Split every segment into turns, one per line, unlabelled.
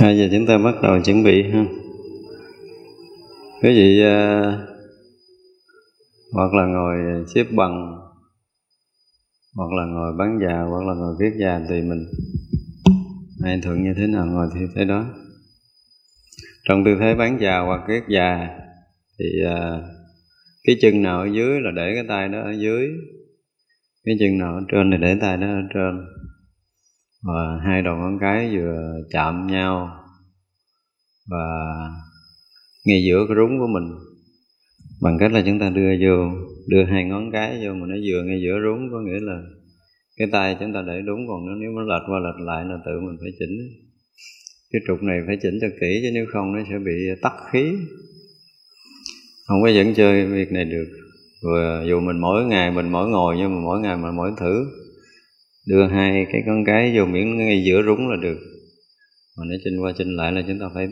Bây giờ chúng ta bắt đầu chuẩn bị ha. Quý vị uh, hoặc là ngồi xếp bằng hoặc là ngồi bán già hoặc là ngồi viết già tùy mình. Ai thuận như thế nào ngồi thì thế đó. Trong tư thế bán già hoặc viết già thì uh, cái chân nào ở dưới là để cái tay đó ở dưới cái chân nào ở trên thì để tay đó ở trên và hai đầu ngón cái vừa chạm nhau và ngay giữa cái rúng của mình. Bằng cách là chúng ta đưa vô, đưa hai ngón cái vô mà nó vừa ngay giữa rúng, có nghĩa là cái tay chúng ta để đúng, còn nếu nó lệch qua lệch lại là tự mình phải chỉnh. Cái trục này phải chỉnh cho kỹ, chứ nếu không nó sẽ bị tắc khí. Không có dẫn chơi việc này được. Vừa, dù mình mỗi ngày mình mỗi ngồi, nhưng mà mỗi ngày mình mỗi thử đưa hai cái con cái vô miệng ngay giữa rúng là được. Mà nó chinh qua chinh lại là chúng ta phải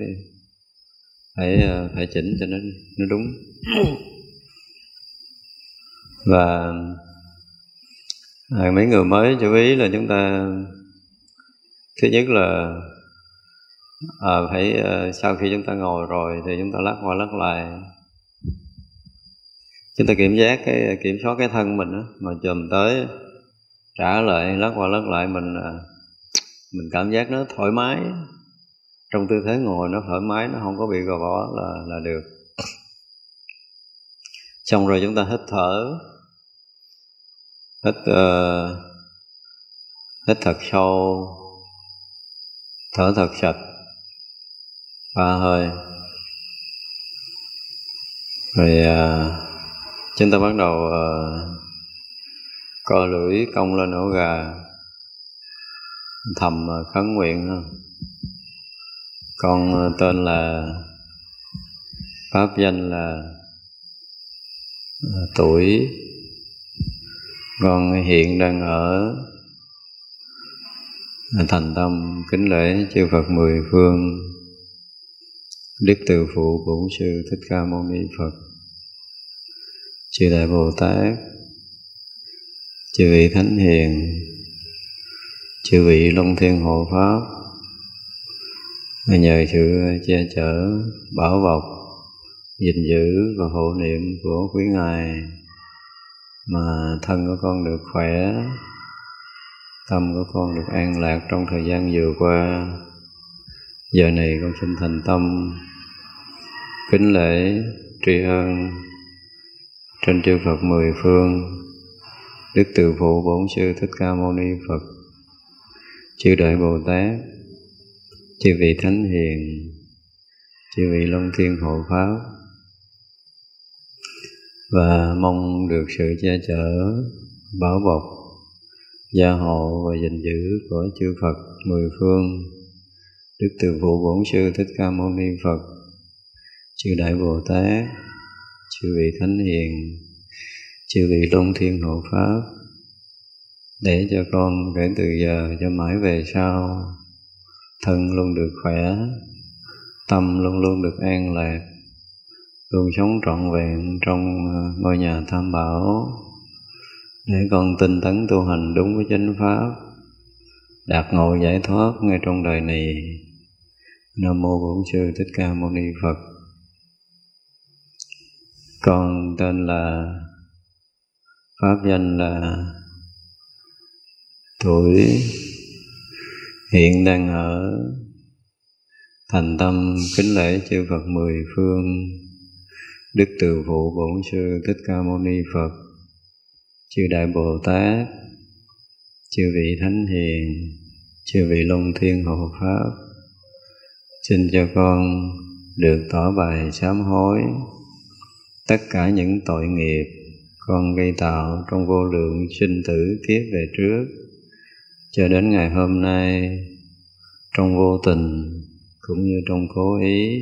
phải ờ, phải chỉnh cho nó nó đúng. Và à, mấy người mới chú ý là chúng ta thứ nhất là à, phải à, sau khi chúng ta ngồi rồi thì chúng ta lắc qua lắc lại. Chúng ta kiểm giác cái kiểm soát cái thân mình đó, mà chùm tới trả lại lắc qua lắc lại mình à, mình cảm giác nó thoải mái. Trong tư thế ngồi nó thoải mái nó không có bị gò bó là là được. Xong rồi chúng ta hít thở. Hít uh, hít thật sâu. Thở thật sạch. Ba hơi. Rồi uh, chúng ta bắt đầu uh, co lưỡi, cong lên ổ gà, thầm ờ, khấn nguyện. Con ờ, tên là pháp danh là ờ, tuổi. Con hiện đang ở thành tâm kính lễ chư Phật mười phương. Đức Từ Phụ Bổn Sư Thích Ca Mâu Ni Phật. Chư Đại Bồ Tát chư vị thánh hiền, chư vị long thiên hộ pháp nhờ sự che chở, bảo bọc, gìn giữ và hộ niệm của quý ngài mà thân của con được khỏe, tâm của con được an lạc trong thời gian vừa qua. Giờ này con xin thành tâm, kính lễ tri ân trên chư Phật mười phương. Đức Từ Phụ Bổn Sư Thích Ca Mâu Ni Phật, Chư Đại Bồ Tát, Chư vị Thánh Hiền, Chư vị Long Thiên Hộ Pháp, Và mong được sự che chở, Bảo bọc, Gia hộ và gìn giữ của chư Phật mười phương, Đức Từ Phụ Bổn Sư Thích Ca Mâu Ni Phật, Chư Đại Bồ Tát, Chư vị Thánh Hiền chư vị long thiên hộ pháp, để cho con kể từ giờ cho mãi về sau, thân luôn được khỏe, tâm luôn luôn được an lạc, luôn sống trọn vẹn trong à, ngôi nhà tham bảo. Để con tinh tấn tu hành đúng với chánh pháp, đạt ngộ giải thoát ngay trong đời này. Nam mô bổn sư thích ca mâu ni phật. Con tên là pháp danh là tuổi hiện đang ở thành tâm kính lễ chư Phật mười phương Đức Từ Phụ Bổn Sư Thích Ca Mâu Ni Phật Chư Đại Bồ Tát Chư vị Thánh Hiền Chư vị Long Thiên Hộ Pháp Xin cho con được tỏ bài sám hối Tất cả những tội nghiệp con gây tạo trong vô lượng sinh tử kiếp về trước. Cho đến ngày hôm nay, trong vô tình cũng như trong cố ý,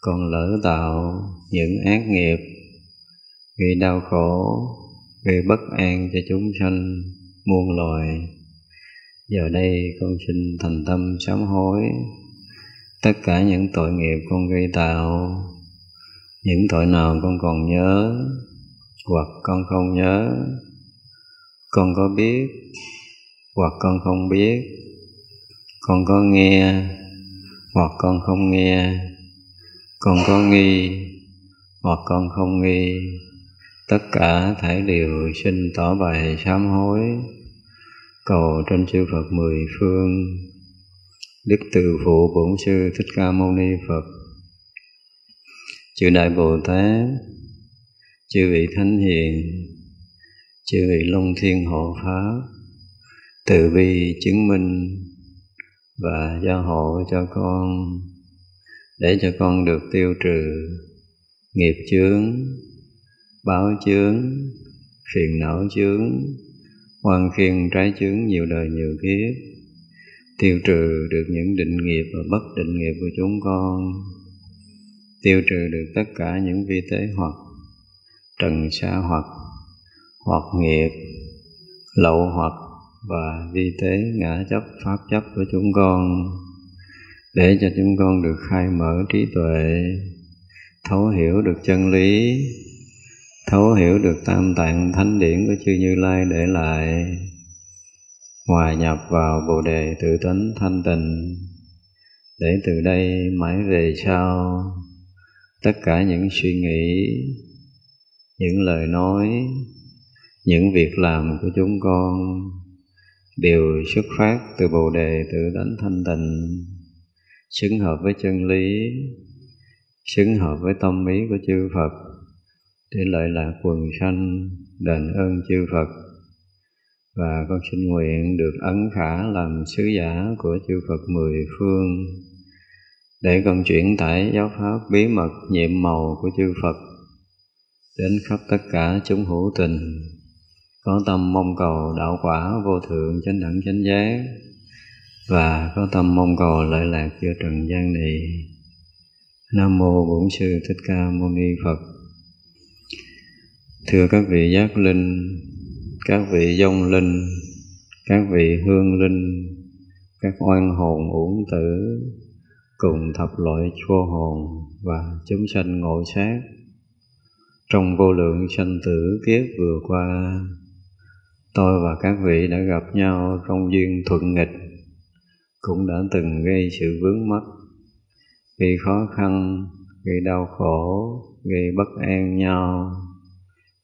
con lỡ tạo những ác nghiệp, gây đau khổ, gây bất an cho chúng sanh muôn loài. Giờ đây con xin thành tâm sám hối tất cả những tội nghiệp con gây tạo, những tội nào con còn nhớ hoặc con không nhớ. Con có biết hoặc con không biết. Con có nghe hoặc con không nghe. Con có nghi hoặc con không nghi. Tất cả thảy đều xin tỏ bày sám hối. Cầu trên chư Phật mười phương. Đức Từ Phụ Bổn Sư Thích Ca Mâu Ni Phật. Chư Đại Bồ Tát Chư vị Thánh Hiền, Chư vị Long Thiên Hộ Pháp Từ bi chứng minh Và gia hộ cho con, Để cho con được tiêu trừ Nghiệp chướng, Báo chướng, Phiền não chướng Hoàn khiên trái chướng nhiều đời nhiều kiếp, tiêu trừ được những định nghiệp và bất định nghiệp của chúng con, tiêu trừ được tất cả những vi tế hoặc trần xa hoặc hoặc nghiệp, lậu hoặc và vi tế ngã chấp, pháp chấp của chúng con. Để cho chúng con được khai mở trí tuệ, thấu hiểu được chân lý, thấu hiểu được tam tạng thánh điển của chư như lai để lại, hòa nhập vào bồ đề tự tánh thanh tịnh. Để từ đây mãi về sau, tất cả những suy nghĩ những lời nói, những việc làm của chúng con đều xuất phát từ bồ đề tự tánh thanh tịnh, xứng hợp với chân lý, xứng hợp với tâm ý của chư phật để lợi lạc quần sanh đền ơn chư phật. Và con xin nguyện được ấn khả làm sứ giả của chư Phật mười phương để con chuyển tải giáo pháp bí mật nhiệm màu của chư Phật đến khắp tất cả chúng hữu tình, có tâm mong cầu đạo quả vô thượng chánh đẳng chánh giác, và có tâm mong cầu lợi lạc giữa trần gian này. Nam mô bổn sư thích ca mâu ni phật. Thưa các vị giác linh, các vị dông linh, các vị hương linh, các oan hồn uổng tử, cùng thập loại vô hồn và chúng sanh ngộ sát trong vô lượng sanh tử kiếp vừa qua, tôi và các vị đã gặp nhau trong duyên thuận nghịch, cũng đã từng gây sự vướng mắc, gây khó khăn, gây đau khổ, gây bất an nhau.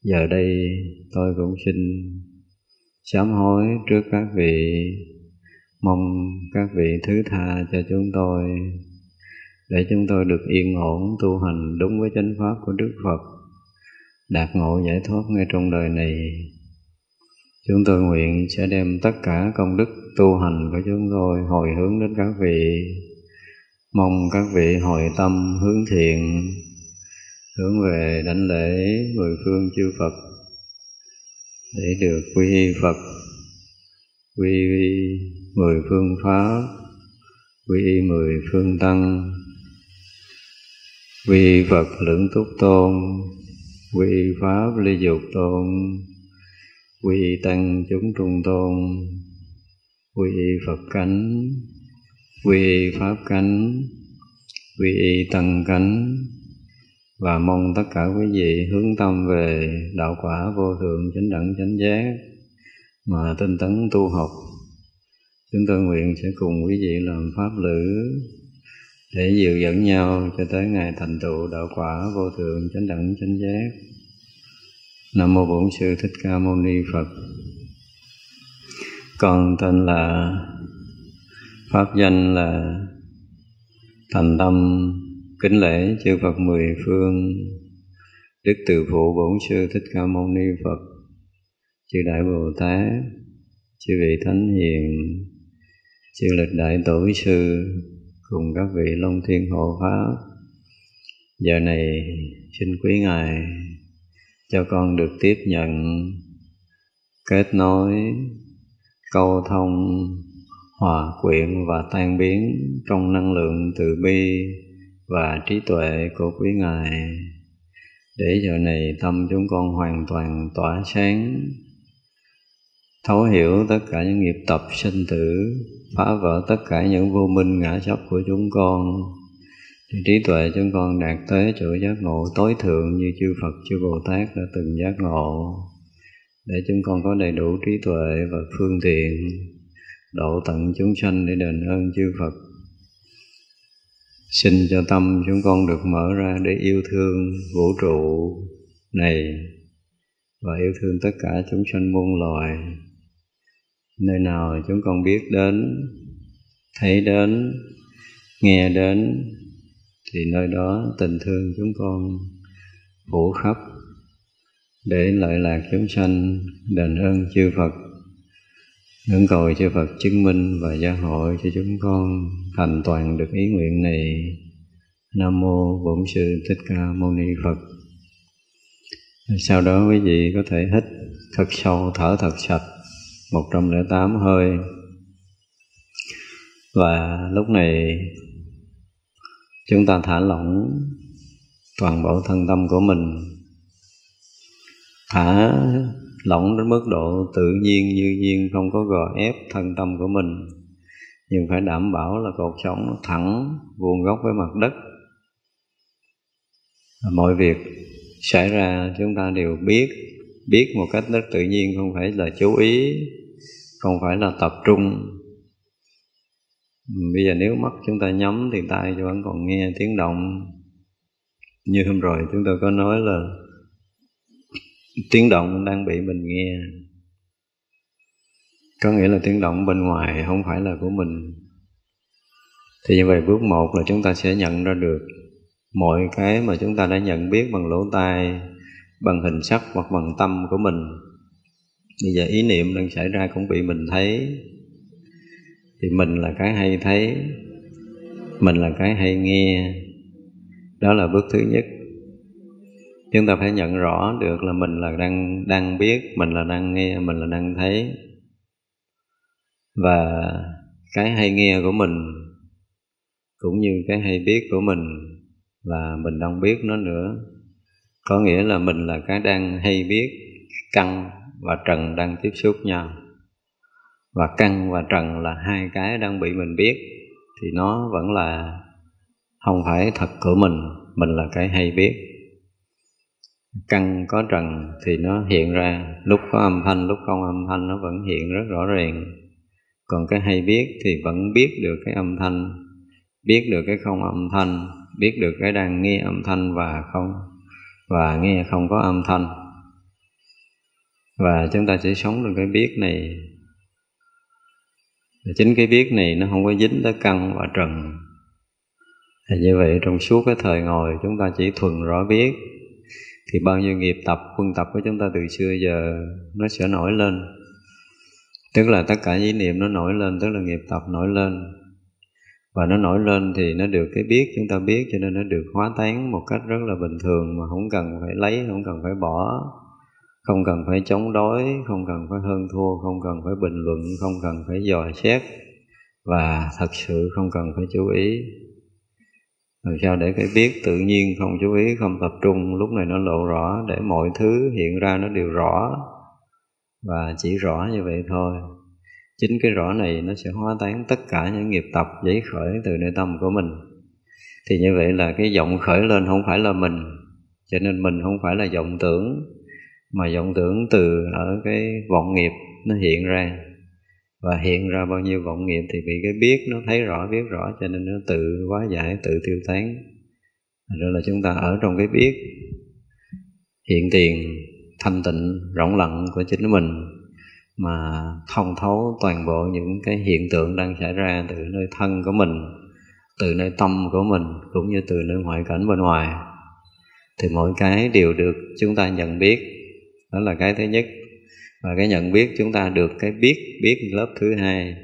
Giờ đây tôi cũng xin sám hối trước các vị, mong các vị thứ tha cho chúng tôi, để chúng tôi được yên ổn tu hành đúng với chánh pháp của Đức Phật đạt ngộ giải thoát ngay trong đời này. Chúng tôi nguyện sẽ đem tất cả công đức tu hành của chúng tôi hồi hướng đến các vị. Mong các vị hồi tâm hướng thiện hướng về đảnh lễ mười phương chư Phật để được quy y Phật, quy y mười phương Pháp, quy y mười phương Tăng, quy y Phật lưỡng túc tôn, quy Pháp ly dục tôn, quy Tăng chúng trung tôn, quy Phật cánh, quy Pháp cánh, quy Tăng cánh, và mong tất cả quý vị hướng tâm về đạo quả vô thượng chánh đẳng chánh giác mà tinh tấn tu học. Chúng tôi nguyện sẽ cùng quý vị làm pháp lữ để dìu dẫn nhau cho tới ngày thành tựu đạo quả vô thượng chánh đẳng chánh giác nam mô bổn sư thích ca mâu ni phật. Con tên là pháp danh là thành tâm kính lễ chư Phật mười phương Đức Từ Phụ Bổn Sư Thích Ca Mâu Ni Phật. Chư Đại Bồ Tát, chư vị Thánh Hiền, chư Lịch Đại Tổ Sư, cùng các vị Long Thiên Hộ Pháp. Giờ này, xin quý Ngài cho con được tiếp nhận, kết nối, câu thông, hòa quyện và tan biến trong năng lượng từ bi và trí tuệ của quý ngài. Để giờ này tâm chúng con hoàn toàn tỏa sáng, thấu hiểu tất cả những nghiệp tập sinh tử, phá vỡ tất cả những vô minh ngã chấp của chúng con trí tuệ chúng con đạt tới chỗ giác ngộ tối thượng như chư Phật, chư Bồ Tát đã từng giác ngộ. Để chúng con có đầy đủ trí tuệ và phương tiện, độ tận chúng sanh để đền ơn chư Phật. Xin cho tâm chúng con được mở ra để yêu thương vũ trụ này và yêu thương tất cả chúng sanh muôn loài. Nơi nào chúng con biết đến, thấy đến, nghe đến thì nơi đó tình thương chúng con phủ khắp, để lợi lạc chúng sanh, đền ơn chư Phật. Ngưỡng cầu chư Phật chứng minh và gia hội cho chúng con thành toàn được ý nguyện này, Nam mô Bổn sư Thích Ca Mâu Ni Phật. Sau đó quý vị có thể hít thật sâu, thở thật sạch 108 hơi. Và lúc này chúng ta thả lỏng toàn bộ thân tâm của mình. Thả lỏng đến mức độ tự nhiên như nhiên, không có gò ép thân tâm của mình. Nhưng phải đảm bảo là cột sống thẳng vuông góc với mặt đất. Mọi việc xảy ra chúng ta đều biết biết một cách rất tự nhiên, không phải là chú ý, không phải là tập trung bây giờ nếu mắt chúng ta nhắm thì tai vẫn còn nghe tiếng động. Như hôm rồi chúng tôi có nói là tiếng động đang bị mình nghe. Có nghĩa là tiếng động bên ngoài, không phải là của mình. Thì như vậy bước một là chúng ta sẽ nhận ra được mọi cái mà chúng ta đã nhận biết bằng lỗ tai, bằng hình sắc hoặc bằng tâm của mình. Bây giờ ý niệm đang xảy ra cũng bị mình thấy thì mình là cái hay thấy, mình là cái hay nghe. Đó là bước thứ nhất. Chúng ta phải nhận rõ được là mình là đang đang biết, mình là đang nghe, mình là đang thấy. Và cái hay nghe của mình cũng như cái hay biết của mình là mình đang biết nó nữa. Có nghĩa là mình là cái đang hay biết căn và trần đang tiếp xúc nhau và căn và trần là hai cái đang bị mình biết, thì nó vẫn là không phải thật của mình mình là cái hay biết. Căn có trần thì nó hiện ra, lúc có âm thanh, lúc không âm thanh nó vẫn hiện rất rõ ràng. Còn cái hay biết thì vẫn biết được cái âm thanh, biết được cái không âm thanh, biết được cái đang nghe âm thanh và không, và nghe không có âm thanh. Và chúng ta chỉ sống được cái biết này chính cái biết này nó không có dính tới căn và trần. Thì như vậy trong suốt cái thời ngồi chúng ta chỉ thuần rõ biết thì bao nhiêu nghiệp tập, quân tập của chúng ta từ xưa giờ nó sẽ nổi lên. Tức là tất cả ý niệm nó nổi lên, tức là nghiệp tập nổi lên. Và nó nổi lên thì nó được cái biết, chúng ta biết cho nên nó được hóa tán một cách rất là bình thường mà không cần phải lấy, không cần phải bỏ không cần phải chống đối, không cần phải hơn thua, không cần phải bình luận, không cần phải dò xét. Và thật sự không cần phải chú ý. Làm sao để cái biết tự nhiên không chú ý, không tập trung, lúc này nó lộ rõ, để mọi thứ hiện ra nó đều rõ. Và chỉ rõ như vậy thôi. Chính cái rõ này nó sẽ hóa tán tất cả những nghiệp tập dấy khởi từ nơi tâm của mình. Thì như vậy là cái giọng khởi lên không phải là mình, cho nên mình không phải là vọng tưởng mà vọng tưởng từ ở cái vọng nghiệp nó hiện ra. Và hiện ra bao nhiêu vọng nghiệp thì bị cái biết, nó thấy rõ, biết rõ, cho nên nó tự hóa giải, tự tiêu tán. Rồi là chúng ta ở trong cái biết, hiện tiền, thanh tịnh rộng lặng của chính mình, mà thông thấu toàn bộ những cái hiện tượng đang xảy ra từ nơi thân của mình, từ nơi tâm của mình, cũng như từ nơi ngoại cảnh bên ngoài. Thì mỗi cái đều được chúng ta nhận biết đó là cái thứ nhất. Và cái nhận biết chúng ta được cái biết biết lớp thứ hai.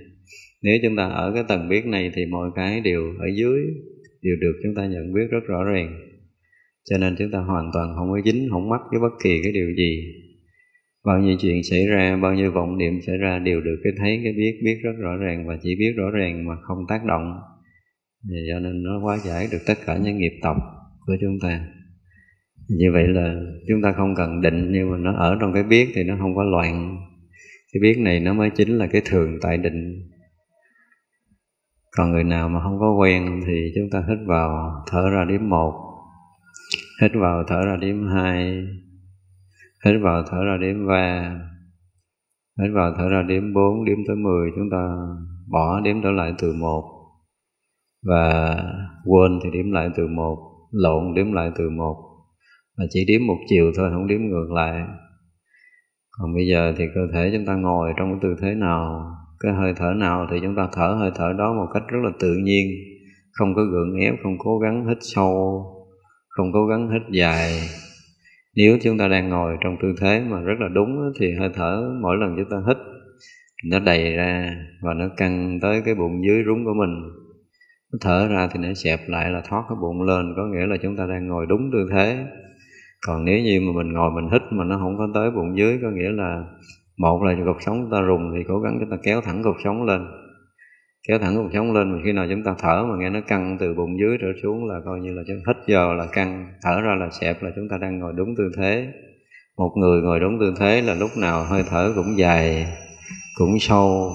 Nếu chúng ta ở cái tầng biết này thì mọi cái đều ở dưới, đều được chúng ta nhận biết rất rõ ràng. Cho nên chúng ta hoàn toàn không có dính, không mắc với bất kỳ cái điều gì. Bao nhiêu chuyện xảy ra, bao nhiêu vọng niệm xảy ra đều được cái thấy, cái biết biết rất rõ ràng và chỉ biết rõ ràng mà không tác động. Thì cho nên nó hóa giải được tất cả những nghiệp tập của chúng ta như vậy là chúng ta không cần định, nhưng mà nó ở trong cái biết thì nó không có loạn. Cái biết này nó mới chính là cái thường tại định. Còn người nào mà không có quen thì chúng ta hít vào, thở ra điểm một, hít vào, thở ra điểm hai, hít vào, thở ra điểm ba, hít vào, thở ra điểm bốn, điểm tới mười, chúng ta bỏ điểm trở lại từ một. Và quên thì điểm lại từ một, lộn điểm lại từ một mà chỉ đếm một chiều thôi, không đếm ngược lại. Còn bây giờ thì cơ thể chúng ta ngồi trong cái tư thế nào, cái hơi thở nào thì chúng ta thở hơi thở đó một cách rất là tự nhiên. Không có gượng ép, không cố gắng hít sâu, không cố gắng hít dài. Nếu chúng ta đang ngồi trong tư thế mà rất là đúng thì hơi thở mỗi lần chúng ta hít, nó đầy ra và nó căng tới cái bụng dưới rúng của mình. Nó thở ra thì nó xẹp lại là thoát cái bụng lên, có nghĩa là chúng ta đang ngồi đúng tư thế còn nếu như mà mình ngồi mình hít mà nó không có tới bụng dưới, có nghĩa là một là cột sống chúng ta rùng thì cố gắng chúng ta kéo thẳng cột sống lên. Kéo thẳng cột sống lên mà khi nào chúng ta thở mà nghe nó căng từ bụng dưới trở xuống là coi như là chúng hít vào là căng, thở ra là xẹp, là chúng ta đang ngồi đúng tư thế. Một người ngồi đúng tư thế là lúc nào hơi thở cũng dài, cũng sâu,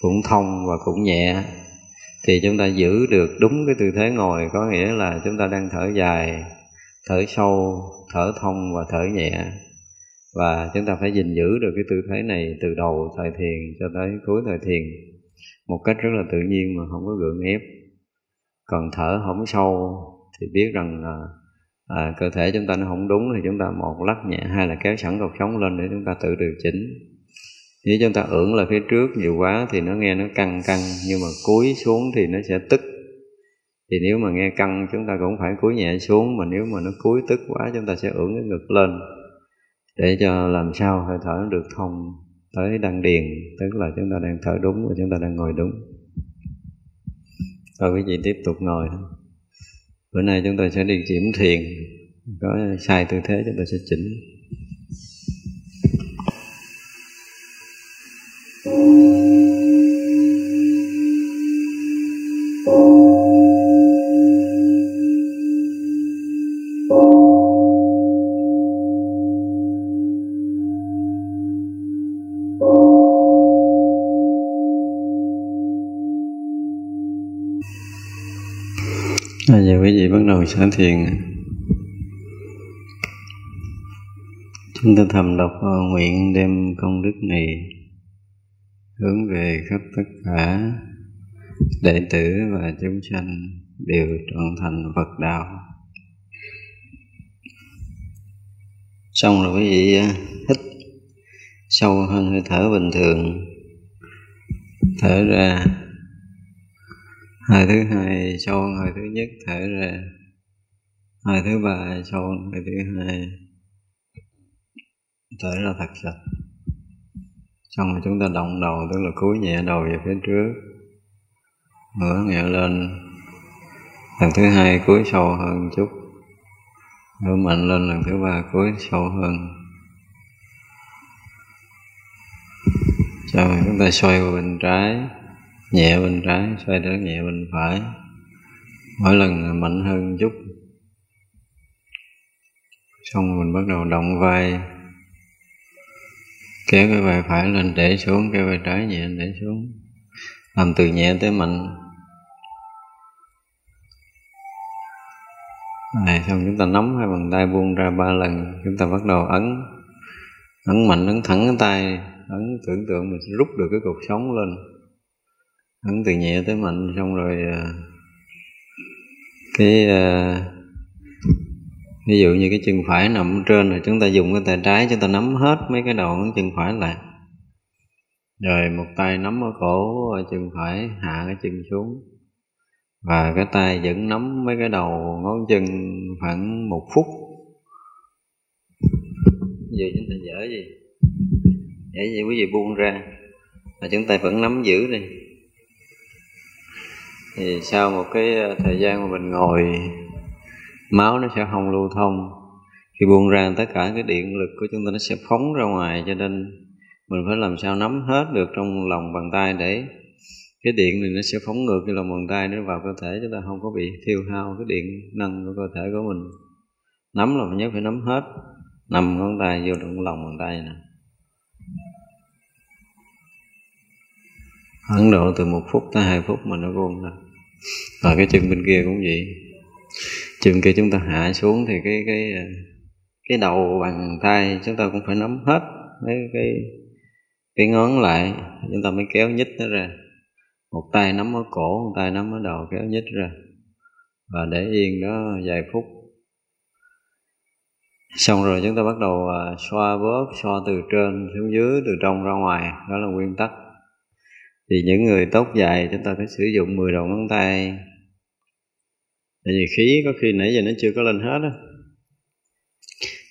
cũng thông và cũng nhẹ. Thì chúng ta giữ được đúng cái tư thế ngồi, có nghĩa là chúng ta đang thở dài thở sâu thở thông và thở nhẹ. Và chúng ta phải gìn giữ được cái tư thế này từ đầu thời thiền cho tới cuối thời thiền một cách rất là tự nhiên mà không có gượng ép. Còn thở không sâu thì biết rằng là à, cơ thể chúng ta nó không đúng thì chúng ta một lắc nhẹ hai là kéo sẵn cột sống lên để chúng ta tự điều chỉnh. Nếu chúng ta ưỡn là phía trước nhiều quá thì nó nghe nó căng căng nhưng mà cúi xuống thì nó sẽ tức thì nếu mà nghe căng, chúng ta cũng phải cúi nhẹ xuống, mà nếu mà nó cúi tức quá, chúng ta sẽ ưỡn cái ngực lên để cho làm sao hơi thở nó được thông tới đăng điền, tức là chúng ta đang thở đúng và chúng ta đang ngồi đúng. Rồi quý vị tiếp tục ngồi. Bữa nay chúng ta sẽ đi kiểm thiền, có sai tư thế chúng ta sẽ chỉnh. Thank you. Vị bắt đầu sẵn thiền Chúng ta thầm đọc nguyện đem công đức này hướng về khắp tất cả đệ tử và chúng sanh đều trọn thành Phật đạo. Xong rồi quý vị hít sâu hơn hơi thở bình thường, thở ra hơi thứ hai sâu hơi thứ nhất thở ra. Hơi thứ ba sâu hơi thứ hai thở ra thật sạch xong rồi chúng ta động đầu, tức là cúi nhẹ đầu về phía trước. Ngửa nhẹ lên. Lần thứ hai cúi sâu hơn chút. Ngửa mạnh lên, lần thứ ba cúi sâu hơn. Xong rồi chúng ta xoay qua bên trái nhẹ bên trái xoay trở nhẹ bên phải. Mỗi lần mạnh hơn chút. Xong mình bắt đầu động vai. Kéo cái vai phải lên, để xuống, cái vai trái nhẹ để xuống. Làm từ nhẹ tới mạnh. Này, xong chúng ta nắm hai bàn tay buông ra ba lần. Chúng ta bắt đầu ấn. Ấn mạnh, ấn thẳng cái tay. Ấn tưởng tượng mình sẽ rút được cái cột sống lên ấn từ nhẹ tới mạnh, xong rồi à, cái à, ví dụ như cái chân phải nằm trên rồi chúng ta dùng cái tay trái chúng ta nắm hết mấy cái đầu ngón chân phải lại. Rồi một tay nắm ở cổ chân phải, hạ cái chân xuống. Và cái tay vẫn nắm mấy cái đầu ngón chân khoảng một phút. Giờ chúng ta dở gì? Dở gì? Quý vị buông ra. Và chúng ta vẫn nắm giữ đi thì sau một cái ờ, thời gian mà mình ngồi, máu nó sẽ không lưu thông. Khi buông ra tất cả cái điện lực của chúng ta nó sẽ phóng ra ngoài, cho nên mình phải làm sao nắm hết được trong lòng bàn tay để cái điện này nó sẽ phóng ngược cái lòng bàn tay nó vào cơ thể chúng ta không có bị thiêu hao cái điện năng của cơ thể của mình. Nắm là mình nhớ phải nắm hết, nằm ngón tay vô trong lòng bàn tay nè. Ấn độ từ một phút tới hai phút mà nó buông ra và cái chân bên kia cũng vậy. Chân kia chúng ta hạ xuống thì cái cái ờ, cái đầu bàn tay chúng ta cũng phải nắm hết mấy cái cái ngón lại. Chúng ta mới kéo nhích nó ra. Một tay nắm ở cổ, một tay nắm ở đầu, kéo nhích ra. Và để yên đó vài phút. Xong rồi chúng ta bắt đầu ờ, xoa bóp, xoa từ trên xuống dưới, từ trong ra ngoài. Đó là nguyên tắc thì những người tóc dài chúng ta phải sử dụng 10 đầu ngón tay. Tại vì khí có khi nãy giờ nó chưa có lên hết á.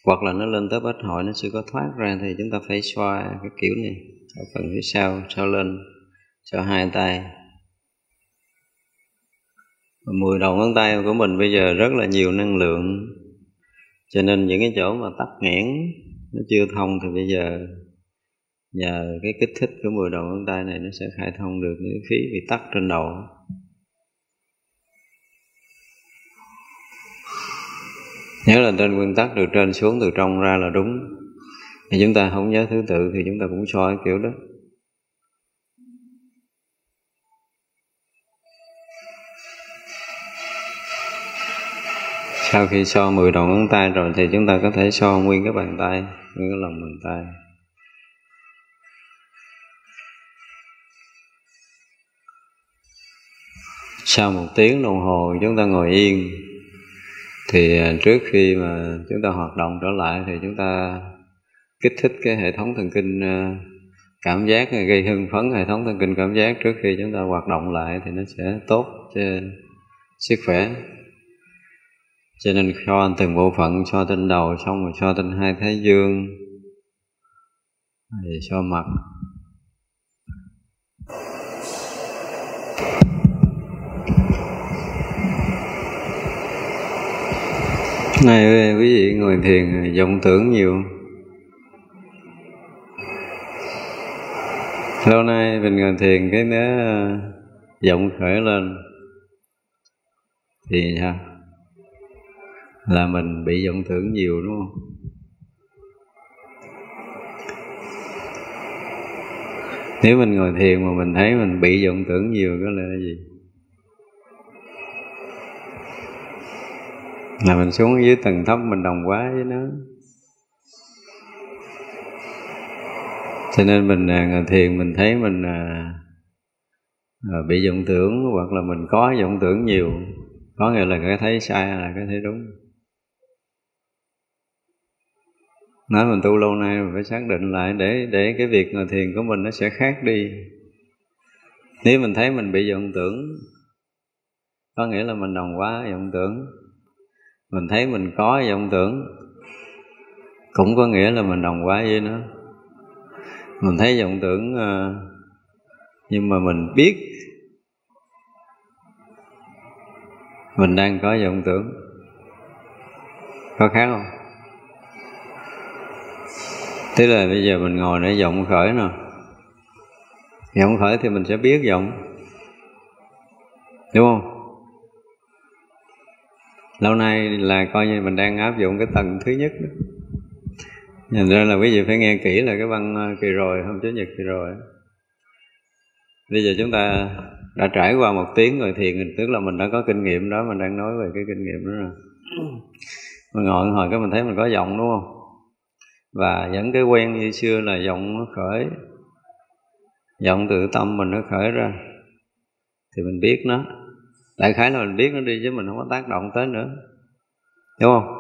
Hoặc là nó lên tới bách hội, nó chưa có thoát ra thì chúng ta phải xoa cái kiểu này, ở phần phía sau sau lên cho hai tay. Mười đầu ngón tay của mình bây giờ rất là nhiều năng lượng. Cho nên những cái chỗ mà tắc nghẽn nó chưa thông thì bây giờ nhờ cái kích thích của mười đầu ngón tay này nó sẽ khai thông được những khí bị tắc trên đầu. Nhớ là trên nguyên tắc từ trên xuống, từ trong ra là đúng, thì chúng ta không nhớ thứ tự thì chúng ta cũng soi kiểu đó. Sau khi so 10 đầu ngón tay rồi thì chúng ta có thể so nguyên cái bàn tay, nguyên cái lòng bàn tay. Sau một tiếng đồng hồ chúng ta ngồi yên, thì à, trước khi mà chúng ta hoạt động trở lại thì chúng ta kích thích cái hệ thống thần kinh à, cảm giác à, gây hưng phấn hệ thống thần kinh cảm giác trước khi chúng ta hoạt động lại thì nó sẽ tốt cho sức khỏe. Cho nên cho từng bộ phận, cho trên đầu xong rồi cho trên hai thái dương, rồi cho mặt này, quý vị ngồi thiền, vọng tưởng nhiều. Lâu nay mình ngồi thiền, cái nó ờ, vọng khởi lên. Thì sao là mình bị vọng tưởng nhiều, đúng không? Nếu mình ngồi thiền mà mình thấy mình bị vọng tưởng nhiều, có là gì? Là mình xuống dưới tầng thấp mình đồng quá với nó. Cho nên mình à, ngồi thiền mình thấy mình à, à, bị vọng tưởng hoặc là mình có vọng tưởng nhiều. Có nghĩa là cái thấy sai là cái thấy đúng. Nói mình tu lâu nay mình phải xác định lại để để cái việc ngồi thiền của mình nó sẽ khác đi. Nếu mình thấy mình bị vọng tưởng có nghĩa là mình đồng quá vọng tưởng mình thấy mình có vọng tưởng. Cũng có nghĩa là mình đồng quá với nó. Mình thấy vọng tưởng ờ, nhưng mà mình biết mình đang có vọng tưởng. Có khác không? Tức là bây giờ mình ngồi để vọng khởi nè vọng khởi thì mình sẽ biết vọng đúng không? Lâu nay là coi như mình đang áp dụng cái tầng thứ nhất đó. Nhìn ra là quý vị phải nghe kỹ là cái băng ờ, kỳ rồi, hôm chủ nhật kỳ rồi. Bây giờ chúng ta đã trải qua một tiếng rồi thiền, tức là mình đã có kinh nghiệm đó, mình đang nói về cái kinh nghiệm đó rồi. Mình ngồi hồi cái mình thấy mình có giọng đúng không? Và vẫn cái quen như xưa là giọng nó khởi, giọng tự tâm mình nó khởi ra, thì mình biết nó đại khái là mình biết nó đi chứ mình không có tác động tới nữa. Đúng không?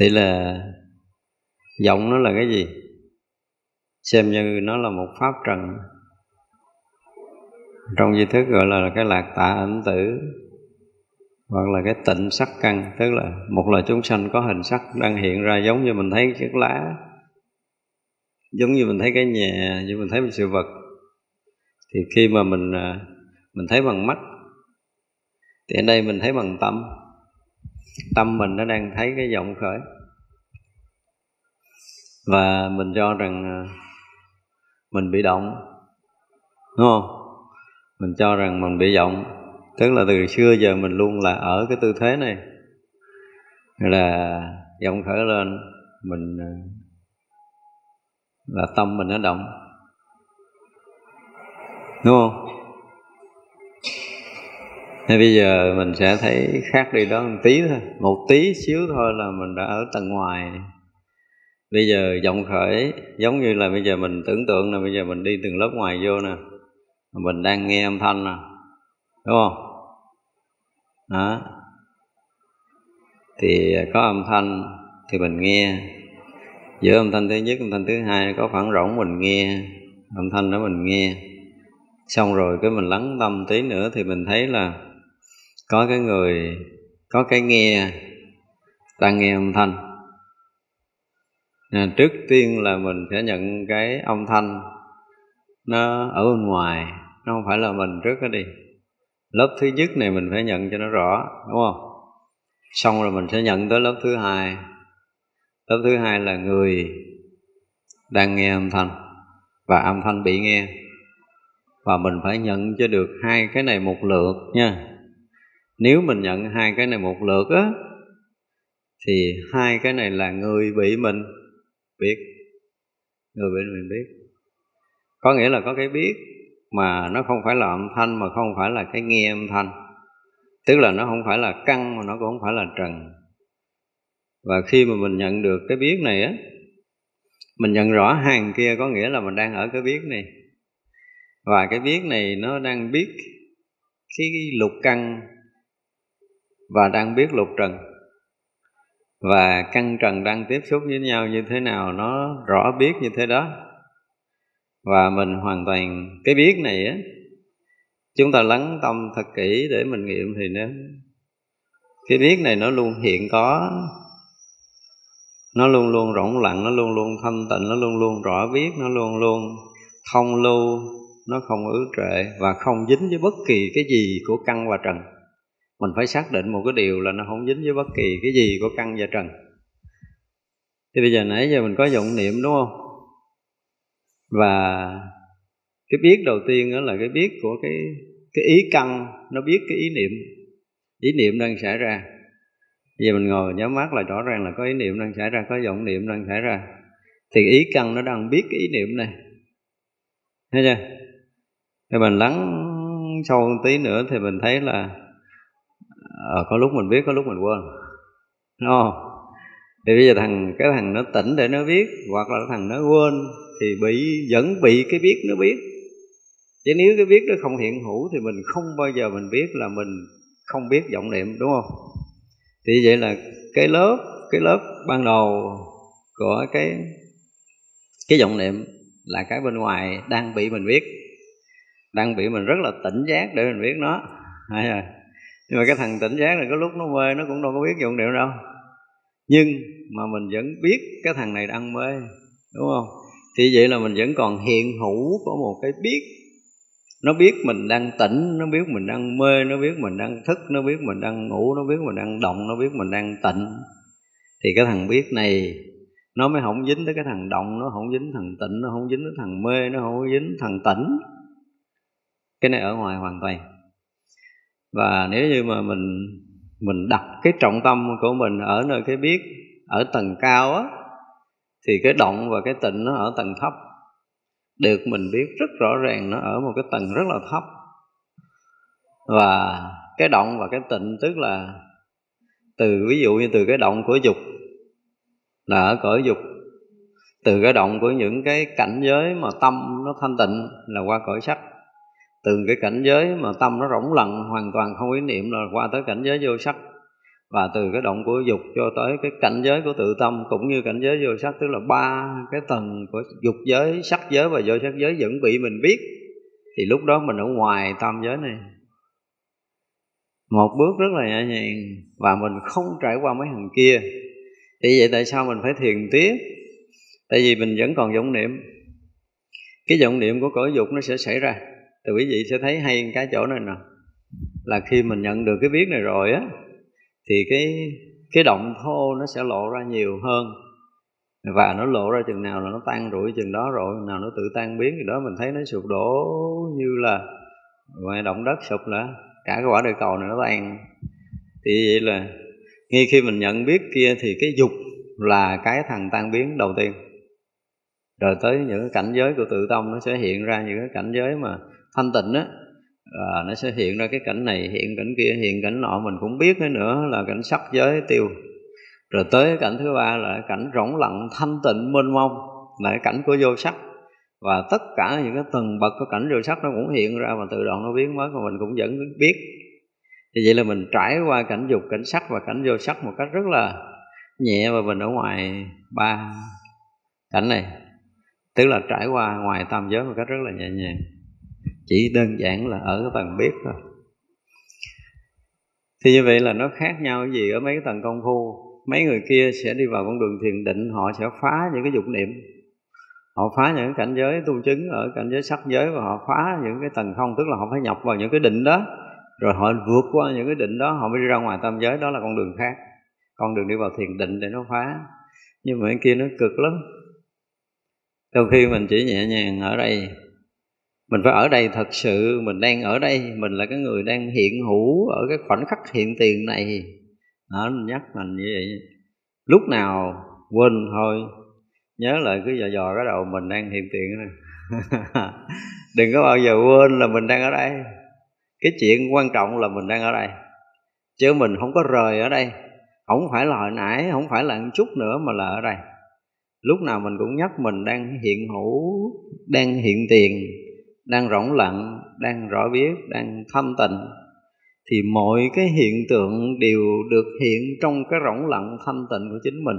Thì là giọng nó là cái gì? Xem như nó là một pháp trần. Trong di thức gọi là cái lạc tạ ảnh tử, hoặc là cái tịnh sắc căn, tức là một loài chúng sanh có hình sắc đang hiện ra giống như mình thấy chiếc lá, giống như mình thấy cái nhà như mình thấy một sự vật. Thì khi mà mình à, mình thấy bằng mắt thì ở đây mình thấy bằng tâm. Tâm mình nó đang thấy cái vọng khởi. Và mình cho rằng à, mình bị động. Đúng không? Mình cho rằng mình bị vọng tức là từ xưa giờ mình luôn là ở cái tư thế này. Là vọng khởi lên, mình à, là tâm mình nó động. Đúng không? Thế bây giờ mình sẽ thấy khác đi đó một tí thôi. Một tí xíu thôi là mình đã ở tầng ngoài. Bây giờ vọng khởi, Giống như là bây giờ mình tưởng tượng là bây giờ mình đi từng lớp ngoài vô nè. Mình đang nghe âm thanh nè. Đúng không? Đó. Thì có âm thanh thì mình nghe. Giữa âm thanh thứ nhất, âm thanh thứ hai có khoảng rỗng mình nghe. Âm thanh đó mình nghe. Xong rồi cái mình lắng tâm tí nữa thì mình thấy là có cái người có cái nghe đang nghe âm thanh. À, trước tiên là mình sẽ nhận cái âm thanh nó ở bên ngoài nó không phải là mình trước đó đi. Lớp thứ nhất này mình phải nhận cho nó rõ đúng không? Xong rồi mình sẽ nhận tới lớp thứ hai. Lớp thứ hai là người đang nghe âm thanh và âm thanh bị nghe. Và mình phải nhận cho được hai cái này một lượt nha nếu mình nhận hai cái này một lượt á, thì hai cái này là người bị mình biết. Người bị mình biết. Có nghĩa là có cái biết mà nó không phải là âm thanh, mà không phải là cái nghe âm thanh. Tức là nó không phải là căn mà nó cũng không phải là trần. Và khi mà mình nhận được cái biết này á, mình nhận rõ hàng kia có nghĩa là mình đang ở cái biết này. Và cái biết này nó đang biết cái lục căn và đang biết lục trần. Và căn trần đang tiếp xúc với nhau như thế nào, nó rõ biết như thế đó. Và mình hoàn toàn, cái biết này á, chúng ta lắng tâm thật kỹ để mình nghiệm thì nó, cái biết này nó luôn hiện có. Nó luôn luôn rỗng lặng, nó luôn luôn thanh tịnh, nó luôn luôn rõ biết, nó luôn luôn thông lưu, nó không ứ trệ và không dính với bất kỳ cái gì của căn và trần mình phải xác định một cái điều là nó không dính với bất kỳ cái gì của căn và trần. Thì bây giờ nãy giờ mình có vọng niệm, đúng không? Và cái biết đầu tiên đó là cái biết của cái cái ý căn, nó biết cái ý niệm. Ý niệm đang xảy ra. Giờ mình ngồi nhắm mắt là rõ ràng là có ý niệm đang xảy ra, có vọng niệm đang xảy ra. Thì ý căn nó đang biết cái ý niệm này. Thấy chưa? Thì mình lắng sâu một tí nữa thì mình thấy là à, có lúc mình biết có lúc mình quên. No thì bây giờ thằng cái thằng nó tỉnh để nó biết hoặc là thằng nó quên thì bị vẫn bị cái biết nó biết. Chứ nếu cái biết nó không hiện hữu thì mình không bao giờ mình biết là mình không biết vọng niệm đúng không? Thì vậy là cái lớp cái lớp ban đầu của cái cái vọng niệm là cái bên ngoài đang bị mình biết. Đang bị mình rất là tỉnh giác để mình biết nó. Hay rồi nhưng mà cái thằng tỉnh giác này có lúc nó mê, nó cũng đâu có biết dụng niệm đâu. Nhưng mà mình vẫn biết cái thằng này đang mê, đúng không? Thì vậy là mình vẫn còn hiện hữu có một cái biết. Nó biết mình đang tỉnh, nó biết mình đang mê, nó biết mình đang thức, nó biết mình đang ngủ, nó biết mình đang động, nó biết mình đang tịnh. Thì cái thằng biết này, nó mới không dính tới cái thằng động, nó không dính thằng tịnh, nó không dính tới thằng mê, nó không dính thằng tỉnh. Cái này ở ngoài hoàn toàn và nếu như mà mình mình đặt cái trọng tâm của mình ở nơi cái biết, ở tầng cao á, thì cái động và cái tịnh nó ở tầng thấp. Được mình biết rất rõ ràng nó ở một cái tầng rất là thấp. Và cái động và cái tịnh tức là từ, ví dụ như từ cái động của dục, là ở cõi dục. Từ cái động của những cái cảnh giới mà tâm nó thanh tịnh là qua cõi sắc từ cái cảnh giới mà tâm nó rỗng lặng, hoàn toàn không ý niệm là qua tới cảnh giới vô sắc. Và từ cái động của dục cho tới cái cảnh giới của tự tâm, cũng như cảnh giới vô sắc, tức là ba cái tầng của dục giới, sắc giới và vô sắc giới vẫn bị mình biết, thì lúc đó mình ở ngoài tam giới này. Một bước rất là nhẹ nhàng, và mình không trải qua mấy hàng kia. Thì vậy tại sao mình phải thiền tiếp? Tại vì mình vẫn còn vọng niệm. Cái vọng niệm của cõi dục nó sẽ xảy ra thì quý vị sẽ thấy hay cái chỗ này nè. Là khi mình nhận được cái biết này rồi á, thì cái cái động thô nó sẽ lộ ra nhiều hơn. Và nó lộ ra chừng nào là nó tan rủi chừng đó rồi nào nó tự tan biến thì đó mình thấy nó sụp đổ như là ngoài động đất sụp nữa cả cái quả địa cầu này nó tan. Thì vậy là ngay khi mình nhận biết kia thì cái dục là cái thằng tan biến đầu tiên. Rồi tới những cảnh giới của tự tâm nó sẽ hiện ra những cái cảnh giới mà thanh tịnh á. À, nó sẽ hiện ra cái cảnh này hiện cảnh kia hiện cảnh nọ mình cũng biết cái nữa là cảnh sắc giới tiêu. Rồi tới cảnh thứ ba là cảnh rỗng lặng thanh tịnh mênh mông là cái cảnh của vô sắc. Và tất cả những cái tầng bậc của cảnh vô sắc nó cũng hiện ra và tự động nó biến mất và mình cũng vẫn biết. Thì vậy là mình trải qua cảnh dục cảnh sắc và cảnh vô sắc một cách rất là nhẹ và mình ở ngoài ba cảnh này. Tức là trải qua ngoài tam giới một cách rất là nhẹ nhàng chỉ đơn giản là ở cái tầng biết thôi. Thì như vậy là nó khác nhau gì ở mấy cái tầng công phu. Mấy người kia sẽ đi vào con đường thiền định, họ sẽ phá những cái dục niệm. Họ phá những cảnh giới tu chứng ở cảnh giới sắc giới và họ phá những cái tầng không, tức là họ phải nhập vào những cái định đó. Rồi họ vượt qua những cái định đó, họ mới đi ra ngoài tam giới. Đó là con đường khác. Con đường đi vào thiền định để nó phá. Nhưng mà cái kia nó cực lắm. Đôi khi mình chỉ nhẹ nhàng ở đây mình phải ở đây thật sự, mình đang ở đây, mình là cái người đang hiện hữu ở cái khoảnh khắc hiện tiền này. Đó, mình nhắc mình như vậy. Lúc nào quên thôi. Nhớ lại cứ dò dò cái đầu mình đang hiện tiền này đừng có bao giờ quên là mình đang ở đây. Cái chuyện quan trọng là mình đang ở đây. Chứ mình không có rời ở đây. Không phải là hồi nãy, không phải là một chút nữa mà là ở đây. Lúc nào mình cũng nhắc mình đang hiện hữu, đang hiện tiền đang rỗng lặng, đang rõ biết đang thâm tịnh thì mọi cái hiện tượng đều được hiện trong cái rỗng lặng thanh tịnh của chính mình.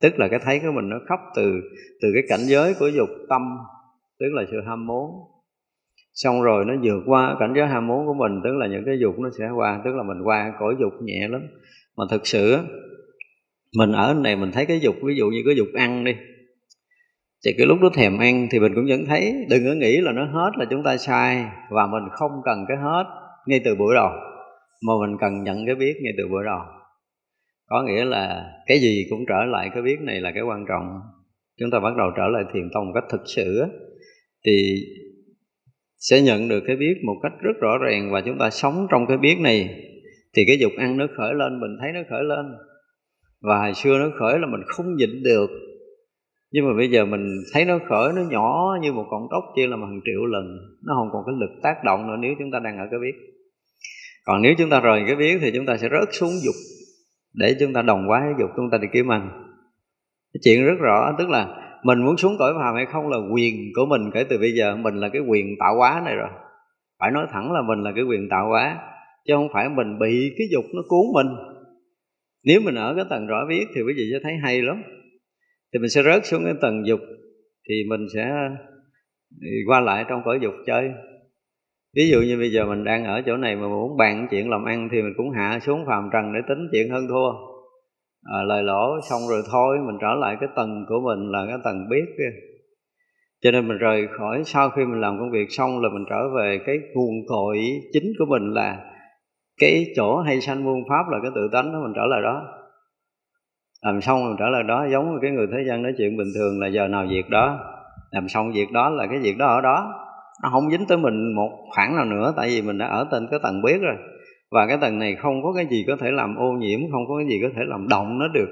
Tức là cái thấy của mình nó khóc từ từ cái cảnh giới của dục tâm, tức là sự ham muốn. Xong rồi nó vượt qua cảnh giới ham muốn của mình, tức là những cái dục nó sẽ qua, tức là mình qua cõi dục nhẹ lắm. Mà thực sự mình ở này mình thấy cái dục, ví dụ như cái dục ăn đi thì cái lúc đó thèm ăn thì mình cũng vẫn thấy, đừng có nghĩ là nó hết là chúng ta sai và mình không cần cái hết ngay từ buổi đầu, mà mình cần nhận cái biết ngay từ buổi đầu. Có nghĩa là cái gì cũng trở lại cái biết này là cái quan trọng. Chúng ta bắt đầu trở lại thiền tông một cách thực sự thì sẽ nhận được cái biết một cách rất rõ ràng và chúng ta sống trong cái biết này. Thì cái dục ăn nó khởi lên, mình thấy nó khởi lên. Và hồi xưa nó khởi là mình không nhịn được nhưng mà bây giờ mình thấy nó khởi, nó nhỏ như một con tóc chia một hàng triệu lần. Nó không còn cái lực tác động nữa nếu chúng ta đang ở cái biết còn nếu chúng ta rời cái biết thì chúng ta sẽ rớt xuống dục để chúng ta đồng hóa cái dục chúng ta đi kiếm ăn. Cái chuyện rất rõ, tức là mình muốn xuống cõi phàm hay không là quyền của mình kể từ bây giờ. Mình là cái quyền tạo hóa này rồi. Phải nói thẳng là mình là cái quyền tạo hóa, chứ không phải mình bị cái dục nó cuốn mình. Nếu mình ở cái tầng rõ biết thì quý vị sẽ thấy hay lắm thì mình sẽ rớt xuống cái tầng dục thì mình sẽ ừ, qua lại trong cõi dục chơi. Ví dụ như bây giờ mình đang ở chỗ này mà muốn bàn chuyện làm ăn thì mình cũng hạ xuống phàm trần để tính chuyện hơn thua. À, lời lỗ xong rồi thôi mình trở lại cái tầng của mình là cái tầng biết kia cho nên mình rời khỏi sau khi mình làm công việc xong là mình trở về cái nguồn cội chính của mình là cái chỗ hay sanh muôn pháp là cái tự tánh đó mình trở lại đó làm xong rồi trả lời đó, giống như cái người thế gian nói chuyện bình thường là giờ nào việc đó. Làm xong việc đó là cái việc đó ở đó. Nó không dính tới mình một khoảng nào nữa, tại vì mình đã ở trên cái tầng biết rồi. Và cái tầng này không có cái gì có thể làm ô nhiễm, không có cái gì có thể làm động nó được.